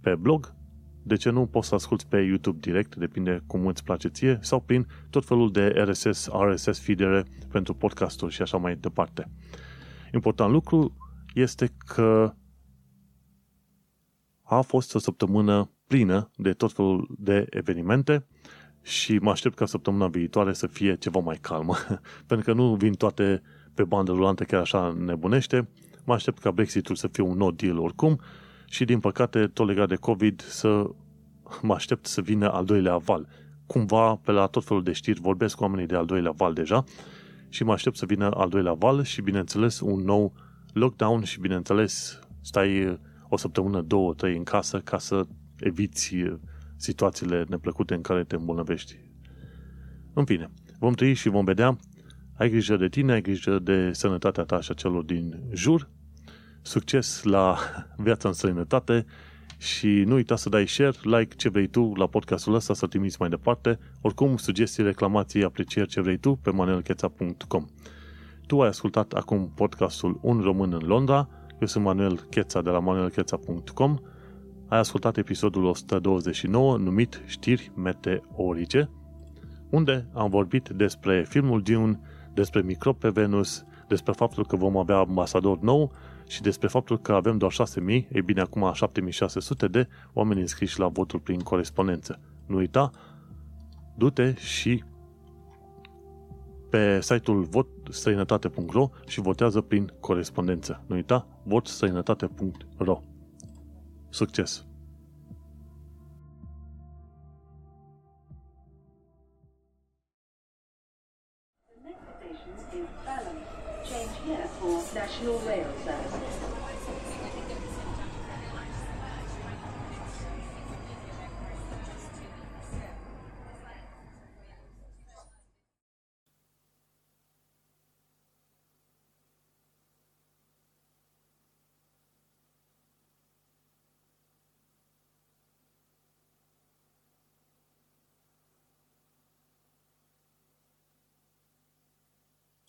pe blog, de ce nu poți să asculti pe YouTube direct, depinde cum îți place ție, sau prin tot felul de RSS, RSS feedere pentru podcasturi și așa mai departe. Important lucru este că a fost o săptămână plină de tot felul de evenimente și mă aștept ca săptămâna viitoare să fie ceva mai calmă, pentru că nu vin toate pe bandă rulantă chiar așa nebunește. Mă aștept ca Brexitul să fie un no deal oricum și din păcate tot legat de COVID să mă aștept să vină al doilea val. Cumva pe la tot felul de știri vorbesc cu oamenii de al doilea val deja și mă aștept să vină al doilea val și bineînțeles un nou lockdown și bineînțeles stai o săptămână, două, trei în casă ca să eviți situațiile neplăcute în care te îmbolnăvești. În fine, vom trăi și vom vedea. Ai grijă de tine, ai grijă de sănătatea ta și a celor din jur. Succes la viața în străinătate și nu uita să dai share, like, ce vrei tu la podcastul ăsta, să trimiți mai departe. Oricum, sugestii, reclamații, aprecieri, ce vrei tu pe manuelcheța.com Tu ai ascultat acum podcastul Un Român în Londra. Eu sunt Manuel Cheța de la manuelcheța.com ai ascultat episodul 129 numit Știri meteorice, unde am vorbit despre filmul Dune, despre microb pe Venus, despre faptul că vom avea ambasador nou și despre faptul că avem doar 6.000, ei bine acum 7.600 de oameni înscriși la votul prin corespondență. Nu uita, du-te și pe site-ul votstrăinătate.ro și votează prin corespondență. Nu uita, votstrăinătate.ro for National Rail Service.